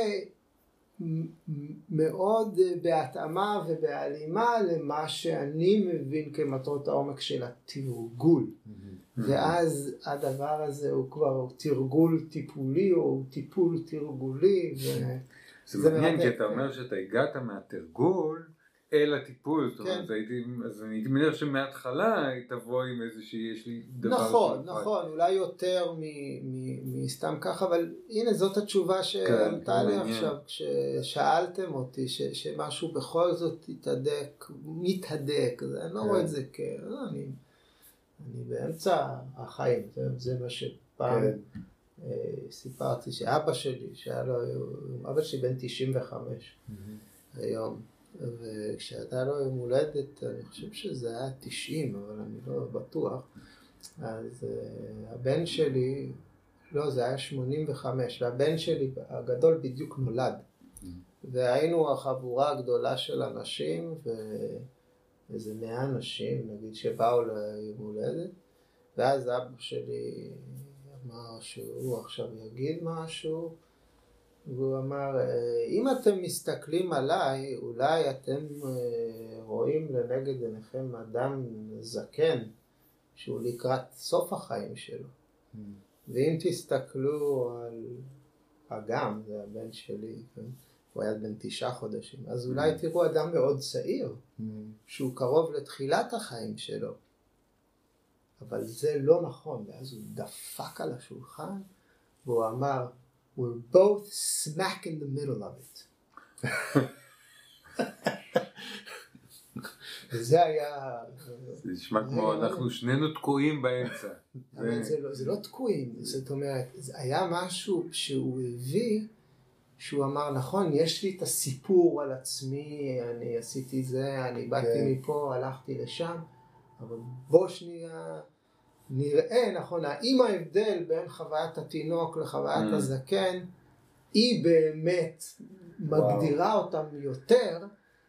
Speaker 3: מאוד בהתאמה ובהלימה למה שאני מבין כמטרות העומק של התרגול. Mm-hmm. ואז הדבר הזה הוא כבר תרגול טיפולי או טיפול תרגולי.
Speaker 2: זה מעניין כי אתה אומר שאתה הגעת מהתרגול אל הטיפול, זאת אומרת, כן. הייתי, אז אני מניח שמההתחלה תבוא עם איזושהי, יש לי דבר
Speaker 3: נכון, נכון, אולי יותר מסתם ככה, אבל הנה זאת התשובה שענתה כן, לי עכשיו, כששאלתם אותי, שמשהו בכל זאת יתהדק, מתהדק, אני לא רואה את זה כ... לא, אני באמצע החיים, זה מה שפעם... אה, סיפרתי שאבא שלי, שהיה לו, אבא שלי בן 95 היום, וכשהייתה לו יום הולדת, אני חושב שזה היה 90, אבל אני לא בטוח, אז uh, הבן שלי, לא, זה היה 85, והבן שלי הגדול בדיוק נולד. Mm-hmm. והיינו החבורה הגדולה של אנשים, ואיזה מאה אנשים, נגיד, שבאו ליום הולדת, ואז אבא שלי אמר שהוא עכשיו יגיד משהו, והוא אמר, אם אתם מסתכלים עליי, אולי אתם אה, רואים לנגד עיניכם אדם זקן שהוא לקראת סוף החיים שלו. Mm. ואם תסתכלו על אגם, זה הבן שלי, כן? הוא היה בן תשעה חודשים, אז אולי mm. תראו אדם מאוד צעיר, mm. שהוא קרוב לתחילת החיים שלו. אבל זה לא נכון, ואז הוא דפק על השולחן, והוא אמר, we're both smack in the middle of it. וזה היה...
Speaker 2: זה נשמע כמו אנחנו שנינו תקועים באמצע.
Speaker 3: אבל זה לא, זה לא תקועים, זאת אומרת, היה משהו שהוא הביא, שהוא אמר, נכון, יש לי את הסיפור על עצמי, אני עשיתי זה, אני באתי כן. מפה, הלכתי לשם, אבל בוא שנייה... נראה, נכון, האם ההבדל בין חוויית התינוק לחוויית mm. הזקן היא באמת מגדירה אותם יותר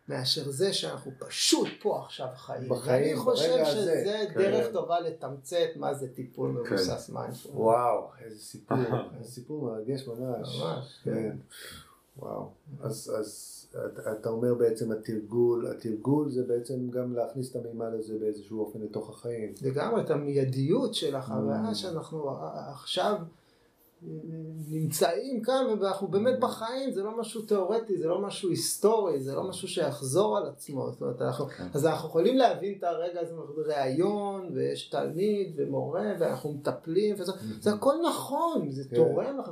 Speaker 3: מאשר זה שאנחנו פשוט פה עכשיו חיים. בחיים, ואני חושב שזה כן. דרך טובה לתמצת מה זה טיפול כן. מבוסס מיינדפול.
Speaker 1: וואו, איזה סיפור, איזה סיפור מרגש ממש. ממש, כן. כן. וואו, אז, אז אתה אומר בעצם התרגול, התרגול זה בעצם גם להכניס את המימד הזה באיזשהו אופן לתוך החיים.
Speaker 3: לגמרי, את המיידיות של החוויה mm. שאנחנו עכשיו נמצאים כאן ואנחנו באמת בחיים, זה לא משהו תיאורטי, זה לא משהו היסטורי, זה לא משהו שיחזור על עצמו. זאת אומרת, אנחנו, כן. אז אנחנו יכולים להבין את הרגע הזה בריאיון, ויש תלמיד ומורה, ואנחנו מטפלים, וזה, mm-hmm. זה הכל נכון, זה כן. תורם לך,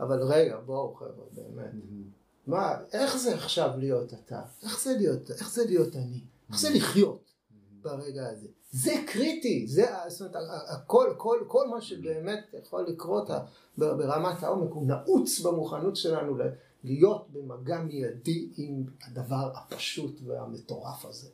Speaker 3: אבל רגע, בואו חבר'ה, באמת. מה, איך זה עכשיו להיות אתה? איך זה להיות, איך זה להיות אני? איך זה לחיות ברגע הזה? זה קריטי, זה, זאת אומרת, הכל, כל, כל מה שבאמת יכול לקרות ברמת העומק הוא נעוץ במוכנות שלנו להיות במגע מיידי עם הדבר הפשוט והמטורף הזה.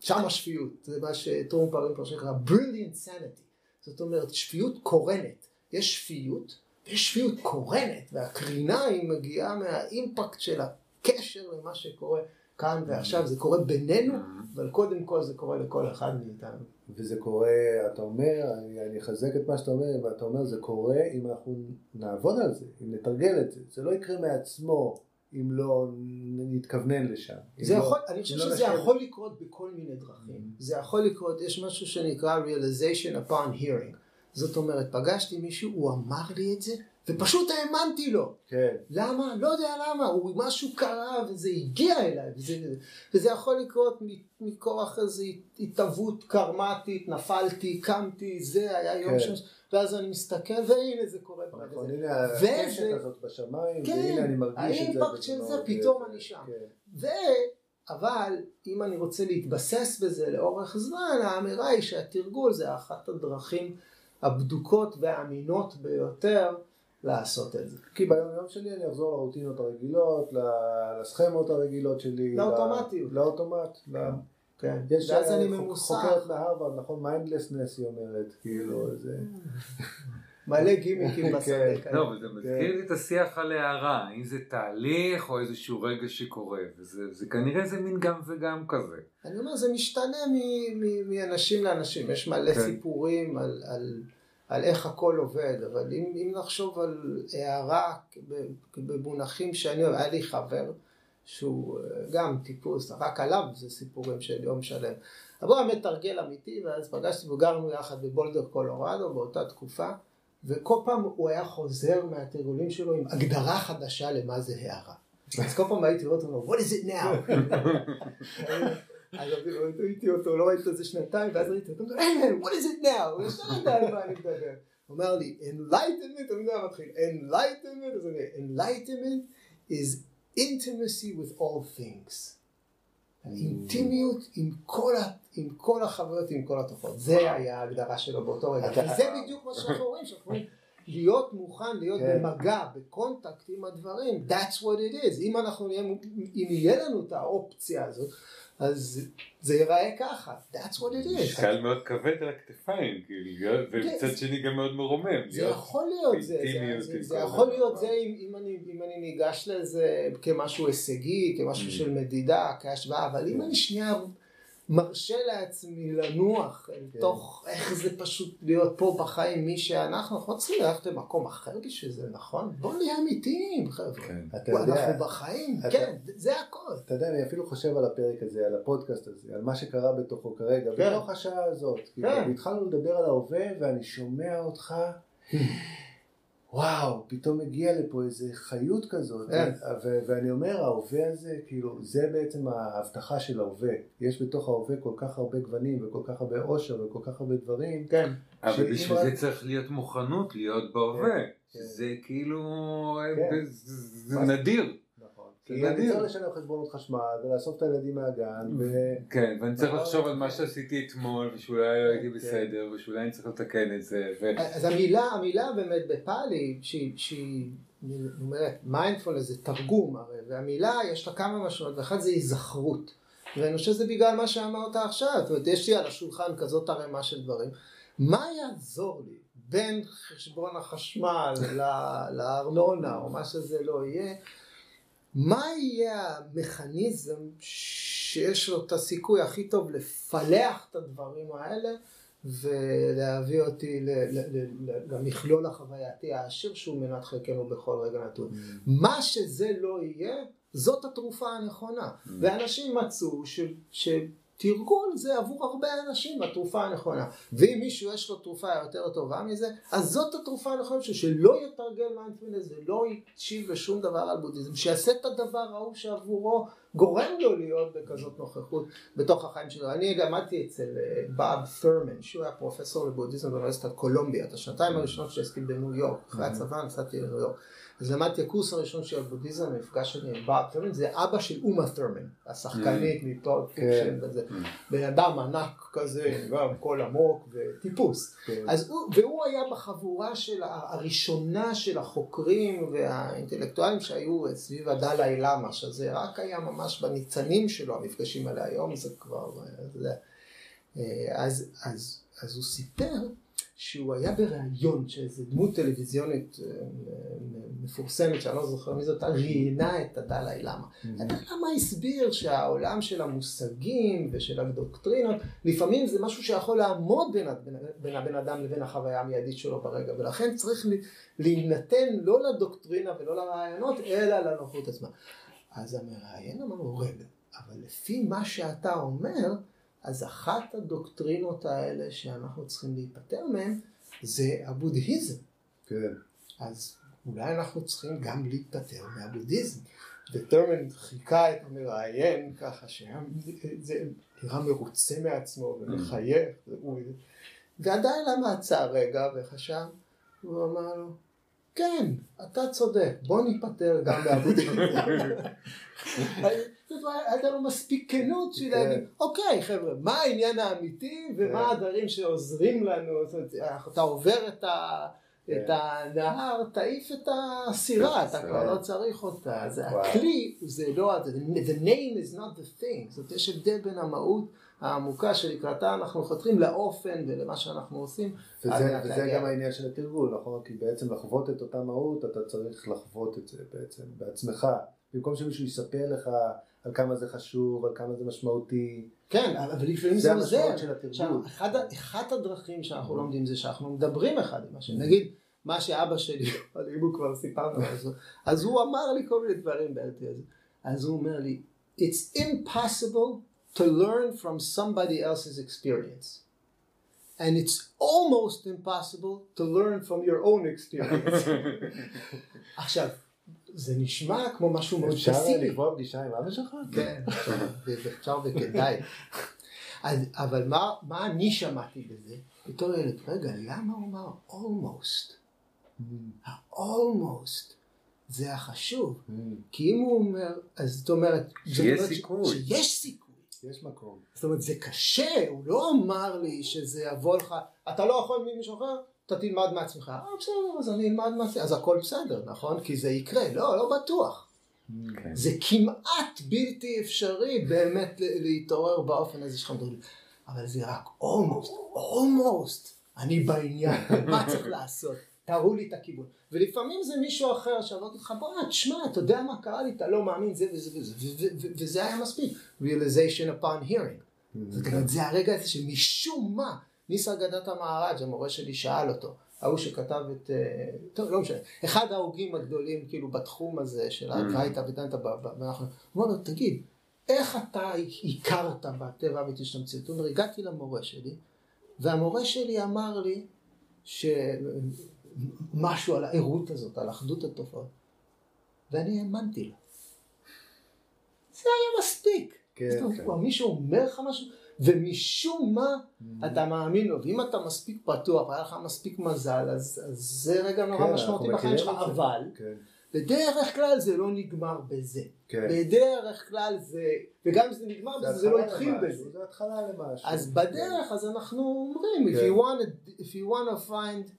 Speaker 3: שם השפיות, זה מה שטרום פעמים פה שנקרא brilliant sanity, זאת אומרת שפיות קורנת, יש שפיות שפיות קורנת, והקרינה היא מגיעה מהאימפקט של הקשר למה שקורה כאן ועכשיו, זה קורה בינינו, אבל קודם כל זה קורה לכל אחד מאיתנו.
Speaker 1: וזה קורה, אתה אומר, אני, אני אחזק את מה שאתה אומר, ואתה אומר, זה קורה אם אנחנו נעבוד על זה, אם נתרגל את זה, זה לא יקרה מעצמו. אם לא נתכוונן לשם.
Speaker 3: זה לא, יכול, לא, אני חושב לא שזה נשב... יכול לקרות בכל מיני דרכים. Mm-hmm. זה יכול לקרות, יש משהו שנקרא realization upon hearing. זאת אומרת, פגשתי מישהו, הוא אמר לי את זה, ופשוט האמנתי לו.
Speaker 1: כן.
Speaker 3: למה? לא יודע למה, הוא משהו קרה וזה הגיע אליי, וזה, וזה יכול לקרות מכורח איזו התהוות קרמטית, נפלתי, קמתי, זה היה יום כן. ש... ואז אני מסתכל, והנה זה קורה.
Speaker 1: נכון, הנה הקשת הזאת בשמיים,
Speaker 3: כן,
Speaker 1: והנה אני מרגיש את זה.
Speaker 3: האימפקט של זה, פתאום אני שם.
Speaker 1: כן.
Speaker 3: ו... אבל אם אני רוצה להתבסס בזה לאורך זמן, האמירה היא שהתרגול זה אחת הדרכים הבדוקות והאמינות ביותר לעשות את זה.
Speaker 1: כי ביום יום שלי אני אחזור לרוטינות הרגילות, לסכמות הרגילות שלי.
Speaker 3: לאוטומטיות.
Speaker 1: לאוטומט.
Speaker 3: כן.
Speaker 1: יש
Speaker 3: ואז אני
Speaker 1: אה,
Speaker 3: ממוסך.
Speaker 1: חוקרת מהרווארד, נכון? מיינדפולנס היא אומרת, כאילו, זה...
Speaker 3: מלא גימיקים בשדה
Speaker 1: כן.
Speaker 3: כאלה.
Speaker 2: לא, וזה מזכיר לי את השיח על הארה, אם זה תהליך או איזשהו רגע שקורה, וזה זה כנראה זה מין גם וגם כזה.
Speaker 3: אני אומר, זה משתנה מאנשים לאנשים, יש מלא
Speaker 2: כן.
Speaker 3: סיפורים על, איך הכל עובד, אבל אם, אם נחשוב על הערה במונחים שאני אוהב, היה לי חבר שהוא אה, גם טיפוס, רק עליו זה סיפורים של יום שלם. אבל הוא היה מתרגל אמיתי, ואז פגשתי וגרנו יחד בבולדר קולורדו באותה תקופה, וכל פעם הוא היה חוזר מהתרגולים שלו עם הגדרה חדשה למה זה הערה. אז כל פעם הייתי רואה אותו, what is it now? אז ראיתי אותו, לא ראיתי אותו איזה שנתיים, ואז ראיתי אותו, what is it now? הוא ישר ידע על מה אני מדבר. הוא אמר לי, enlightenment, אני יודע מה מתחיל, enlightenment, enlightenment is intimacy with all things. אינטימיות עם כל, ה, עם כל החוויות, עם כל התופעות. זה היה ההגדרה שלו באותו רגע. וזה בדיוק מה שאנחנו רואים, שאנחנו רואים להיות מוכן, להיות
Speaker 1: כן.
Speaker 3: במגע, בקונטקט עם הדברים, that's what it is. אם אנחנו נהיה, אם יהיה לנו את האופציה הזאת, אז זה ייראה ככה, that's what it is.
Speaker 2: משקל מאוד כבד על הכתפיים, כאילו, ומצד שני גם מאוד מרומם.
Speaker 3: זה יכול להיות, זה, זה, יכול. להיות זה אם, אני, ניגש לזה כמשהו הישגי, כמשהו
Speaker 2: Mm.
Speaker 3: של מדידה, כהשוואה, אבל אם אני שנייה מרשה לעצמי לנוח אל
Speaker 1: כן.
Speaker 3: תוך איך זה פשוט להיות פה בחיים מי שאנחנו, אנחנו לא צריכים ללכת למקום אחר בשביל זה, נכון? בואו נהיה אמיתיים חבר'ה.
Speaker 2: כן.
Speaker 1: אתה יודע,
Speaker 3: אנחנו בחיים,
Speaker 1: אתה-
Speaker 3: כן, זה הכל.
Speaker 1: אתה יודע, אני אפילו חושב על הפרק הזה, על הפודקאסט הזה, על מה שקרה בתוכו כרגע,
Speaker 3: כן.
Speaker 1: בתוך השעה הזאת. כאילו,
Speaker 3: כן.
Speaker 1: התחלנו לדבר על ההווה, ואני שומע אותך, וואו, פתאום הגיע לפה איזה חיות כזאת,
Speaker 3: כן.
Speaker 1: ו- ואני אומר, ההווה הזה, כאילו, זה בעצם ההבטחה של ההווה. יש בתוך ההווה כל כך הרבה גוונים, וכל כך הרבה עושר, וכל כך הרבה דברים.
Speaker 3: כן.
Speaker 2: אבל בשביל זה צריך להיות מוכנות להיות בהווה.
Speaker 1: כן.
Speaker 2: זה כאילו,
Speaker 1: כן.
Speaker 2: זה- זה נדיר.
Speaker 1: כי אני. צריך לשלם חשבונות חשמל, ולאסוף את הילדים מהגן, ו...
Speaker 2: כן, ואני צריך. לחשוב על מה שעשיתי אתמול, ושאולי לא הייתי
Speaker 1: כן.
Speaker 2: בסדר, ושאולי אני צריך לתקן את זה. ו-
Speaker 3: אז המילה, המילה באמת בפאלי, שהיא, שהיא אומרת, מיינדפולנס זה תרגום הרי, והמילה יש לה כמה משמעות, ואחת זה היזכרות. ואני חושב שזה בגלל מה שאמרת עכשיו, זאת אומרת, יש לי על השולחן כזאת ערימה של דברים. מה יעזור לי בין חשבון החשמל ל- לארנונה, או מה שזה לא יהיה, מה יהיה המכניזם שיש לו את הסיכוי הכי טוב לפלח את הדברים האלה ולהביא אותי למכלול החווייתי העשיר שהוא מנת חלקנו בכל רגע נתון. מה שזה לא יהיה, זאת התרופה הנכונה. ואנשים מצאו ש... שתרגול זה עבור הרבה אנשים התרופה הנכונה. ואם מישהו יש לו תרופה יותר טובה מזה, אז זאת התרופה הנכונה שלו, שלא יתרגל מיינדפלנס ולא יקשיב לשום דבר על בודהיזם, שיעשה את הדבר ההוא שעבורו גורם לו להיות בכזאת נוכחות בתוך החיים שלו. אני למדתי אצל אה, באב ת'רמן, שהוא היה פרופסור לבודהיזם באוניברסיטת קולומביה, את השנתיים הראשונות שעסקתי בניו יורק, אחרי הצבא נסעתי לניו יורק. אז למדתי הקורס הראשון של הבודהיזם, המפגש שלי עם באב ת'רמן, זה אבא של אומה ת'רמן, השחקנית מ Pulp Fiction וזה. בן אדם ענק כזה, גם קול עמוק וטיפוס.
Speaker 1: כן.
Speaker 3: אז הוא, והוא היה בחבורה של הראשונה של החוקרים והאינטלקטואלים שהיו סביב הדלאי למה, שזה רק היה ממש בניצנים שלו המפגשים האלה, היום זה כבר, אה. אה, אז, אז, אז הוא סיפר שהוא היה בריאיון שאיזו דמות טלוויזיונית אה, מפורסמת, שאני לא זוכר מי זאת, ראיינה את הדלאי למה. הדלאי למה הסביר שהעולם של המושגים ושל הדוקטרינות, לפעמים זה משהו שיכול לעמוד בין, בין, בין הבן אדם לבין החוויה המיידית שלו ברגע, ולכן צריך להינתן לא לדוקטרינה ולא לרעיונות, אלא לנוחות עצמה. אז המראיין אמר לו, רגע, אבל לפי מה שאתה אומר, אז אחת הדוקטרינות האלה שאנחנו צריכים להיפטר מהן, זה הבודהיזם.
Speaker 1: כן.
Speaker 3: אז אולי אנחנו צריכים גם להיפטר מהבודהיזם. וטרמן חיכה את המראיין ככה שהיה מרוצה מעצמו ומחייך. והוא- ועדיין למה עצר רגע וחשב, הוא אמר לו, כן, אתה צודק, בוא ניפטר גם באבו הייתה לו מספיק כנות בשביל
Speaker 1: כן.
Speaker 3: להגיד, אוקיי חבר'ה, מה העניין האמיתי ומה
Speaker 1: כן.
Speaker 3: הדברים שעוזרים לנו, אתה עובר את ה... את
Speaker 1: כן.
Speaker 3: הנהר, תעיף את הסירה, אתה כבר לא צריך אותה. זה. הכלי, זה לא, the name is not the thing. זאת אומרת, יש הבדל בין המהות העמוקה שלקראתה אנחנו חותרים לאופן ולמה שאנחנו עושים.
Speaker 1: וזה. גם העניין של התרגול, נכון? כי בעצם לחוות את אותה מהות, אתה צריך לחוות את זה בעצם בעצמך. במקום שמישהו יספר לך על כמה זה חשוב, על כמה זה משמעותי.
Speaker 3: כן, אבל לפעמים
Speaker 1: זה
Speaker 3: זה עוזר.
Speaker 1: המשמעות של התרגול.
Speaker 3: עכשיו, אחד אחת הדרכים שאנחנו לומדים זה שאנחנו מדברים אחד עם השני. נגיד, מה שאבא שלי, אם הוא כבר סיפרנו זה, אז הוא אמר לי כל מיני דברים בעייתי הזה. אז הוא אומר לי, It's impossible to learn from somebody else's experience. And it's almost impossible to learn from your own experience. עכשיו, זה נשמע כמו משהו מאוד
Speaker 1: אפשר
Speaker 3: פסימי.
Speaker 1: לקבוע פגישה עם אבא שלך?
Speaker 3: כן, אפשר וכדאי. אז- אבל מה, מה אני שמעתי בזה? בתור ילד, רגע, למה הוא אמר almost? ה-almost זה החשוב. כי אם הוא אומר, אז זאת אומרת,
Speaker 2: שיש סיכוי.
Speaker 3: שיש סיכוי.
Speaker 1: יש מקום.
Speaker 3: זאת אומרת, זה קשה, הוא לא אמר לי שזה יבוא לך, אתה לא יכול ממישהו אחר, אתה תלמד מעצמך. אה, בסדר, אז אני אלמד מעצמי, אז הכל בסדר, נכון? כי זה יקרה. לא, לא בטוח.
Speaker 2: כן.
Speaker 3: זה כמעט בלתי אפשרי באמת להתעורר באופן הזה שלך מדברים. אבל זה רק almost, almost, אני בעניין, מה צריך לעשות? תראו לי את הכיוון. ולפעמים זה מישהו אחר שאמרתי לך, בוא, תשמע, אתה יודע מה קרה לי, אתה לא מאמין, זה וזה וזה, וזה היה מספיק. realization upon hearing. זאת אומרת, זה הרגע הזה שמשום מה, ניסה גדת המערג, המורה שלי שאל אותו, ההוא שכתב את, אה, טוב, לא משנה, אחד ההוגים הגדולים כאילו בתחום הזה של הווייתא ודנתא, ואנחנו, אמר לו, תגיד, איך אתה הכרת בטבע האמיתי של המציאות? הוא אומר, הגעתי למורה שלי, והמורה שלי אמר לי שמשהו על הערות הזאת, על אחדות התופעות, ואני האמנתי לו. זה היה מספיק.
Speaker 1: כן, כן.
Speaker 3: מישהו אומר לך משהו, ומשום מה אתה מאמין לו, ואם אתה מספיק פתוח והיה לך מספיק מזל, אז, אז זה רגע נורא
Speaker 1: כן,
Speaker 3: משמעותי בחיים שלך. אבל
Speaker 1: כן,
Speaker 3: בדרך כלל זה לא נגמר בזה.
Speaker 1: כן.
Speaker 3: בדרך כלל זה, וגם אם זה נגמר בזה, זה לא התחיל בזה.
Speaker 1: זה התחלה למשהו.
Speaker 3: אז בדרך, אז אנחנו אומרים, if
Speaker 1: כן.
Speaker 3: you want to, if you want to find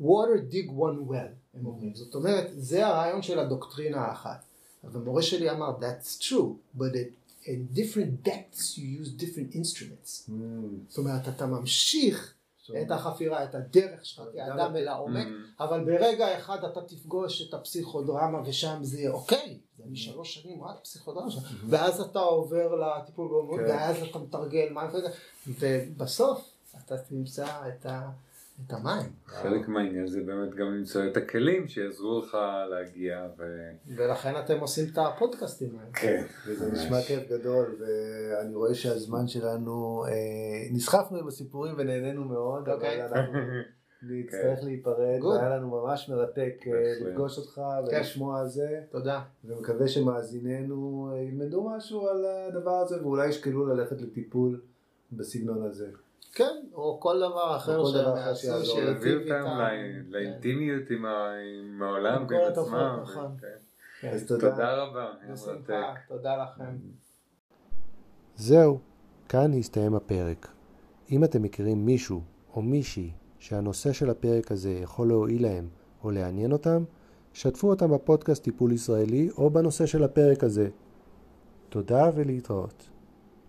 Speaker 3: water, dig one well, הם אומרים. זאת אומרת, זה הרעיון של הדוקטרינה האחת. אבל מורה שלי אמר, that's true, but it, in different depths you use different instruments.
Speaker 1: Mm,
Speaker 3: זאת אומרת, אתה ממשיך
Speaker 1: so-
Speaker 3: את החפירה, את הדרך שלך כאדם אל העומק,
Speaker 2: Mm.
Speaker 3: אבל ברגע אחד אתה תפגוש את הפסיכודרמה ושם זה יהיה אוקיי, זה משלוש שנים רק פסיכודרמה שלך, ואז אתה עובר לטיפול באומנות,
Speaker 1: כן.
Speaker 3: ואז אתה מתרגל וזה, ובסוף אתה תמצא את, ה, את המים,
Speaker 2: חלק מהעניין זה באמת גם למצוא את הכלים שיעזרו לך להגיע ו...
Speaker 3: ולכן אתם עושים את הפודקאסטים האלה.
Speaker 2: כן.
Speaker 1: וזה נשמע כיף גדול, ואני רואה שהזמן שלנו, אה, נסחפנו עם הסיפורים ונהנינו מאוד,
Speaker 3: אוקיי.
Speaker 1: אבל אנחנו נצטרך להיפרד,
Speaker 3: Good.
Speaker 1: והיה לנו ממש מרתק אה. לפגוש אותך
Speaker 3: כן.
Speaker 1: ולשמוע על זה,
Speaker 3: תודה.
Speaker 1: ומקווה שמאזיננו אה, ילמדו משהו על הדבר הזה, ואולי ישקלו ללכת לטיפול בסגנון הזה.
Speaker 3: כן, או כל דבר אחר שהם יעשו. שיטיב איתם. כן.
Speaker 2: לאינטימיות עם העולם ועם עצמם.
Speaker 3: נכון.
Speaker 2: כן.
Speaker 1: אז תודה.
Speaker 2: תודה רבה,
Speaker 3: בשמחה,
Speaker 2: מרתק.
Speaker 3: תודה לכם.
Speaker 1: זהו, כאן הסתיים הפרק. אם אתם מכירים מישהו או מישהי שהנושא של הפרק הזה יכול להועיל להם או לעניין אותם, שתפו אותם בפודקאסט טיפול ישראלי או בנושא של הפרק הזה. תודה ולהתראות.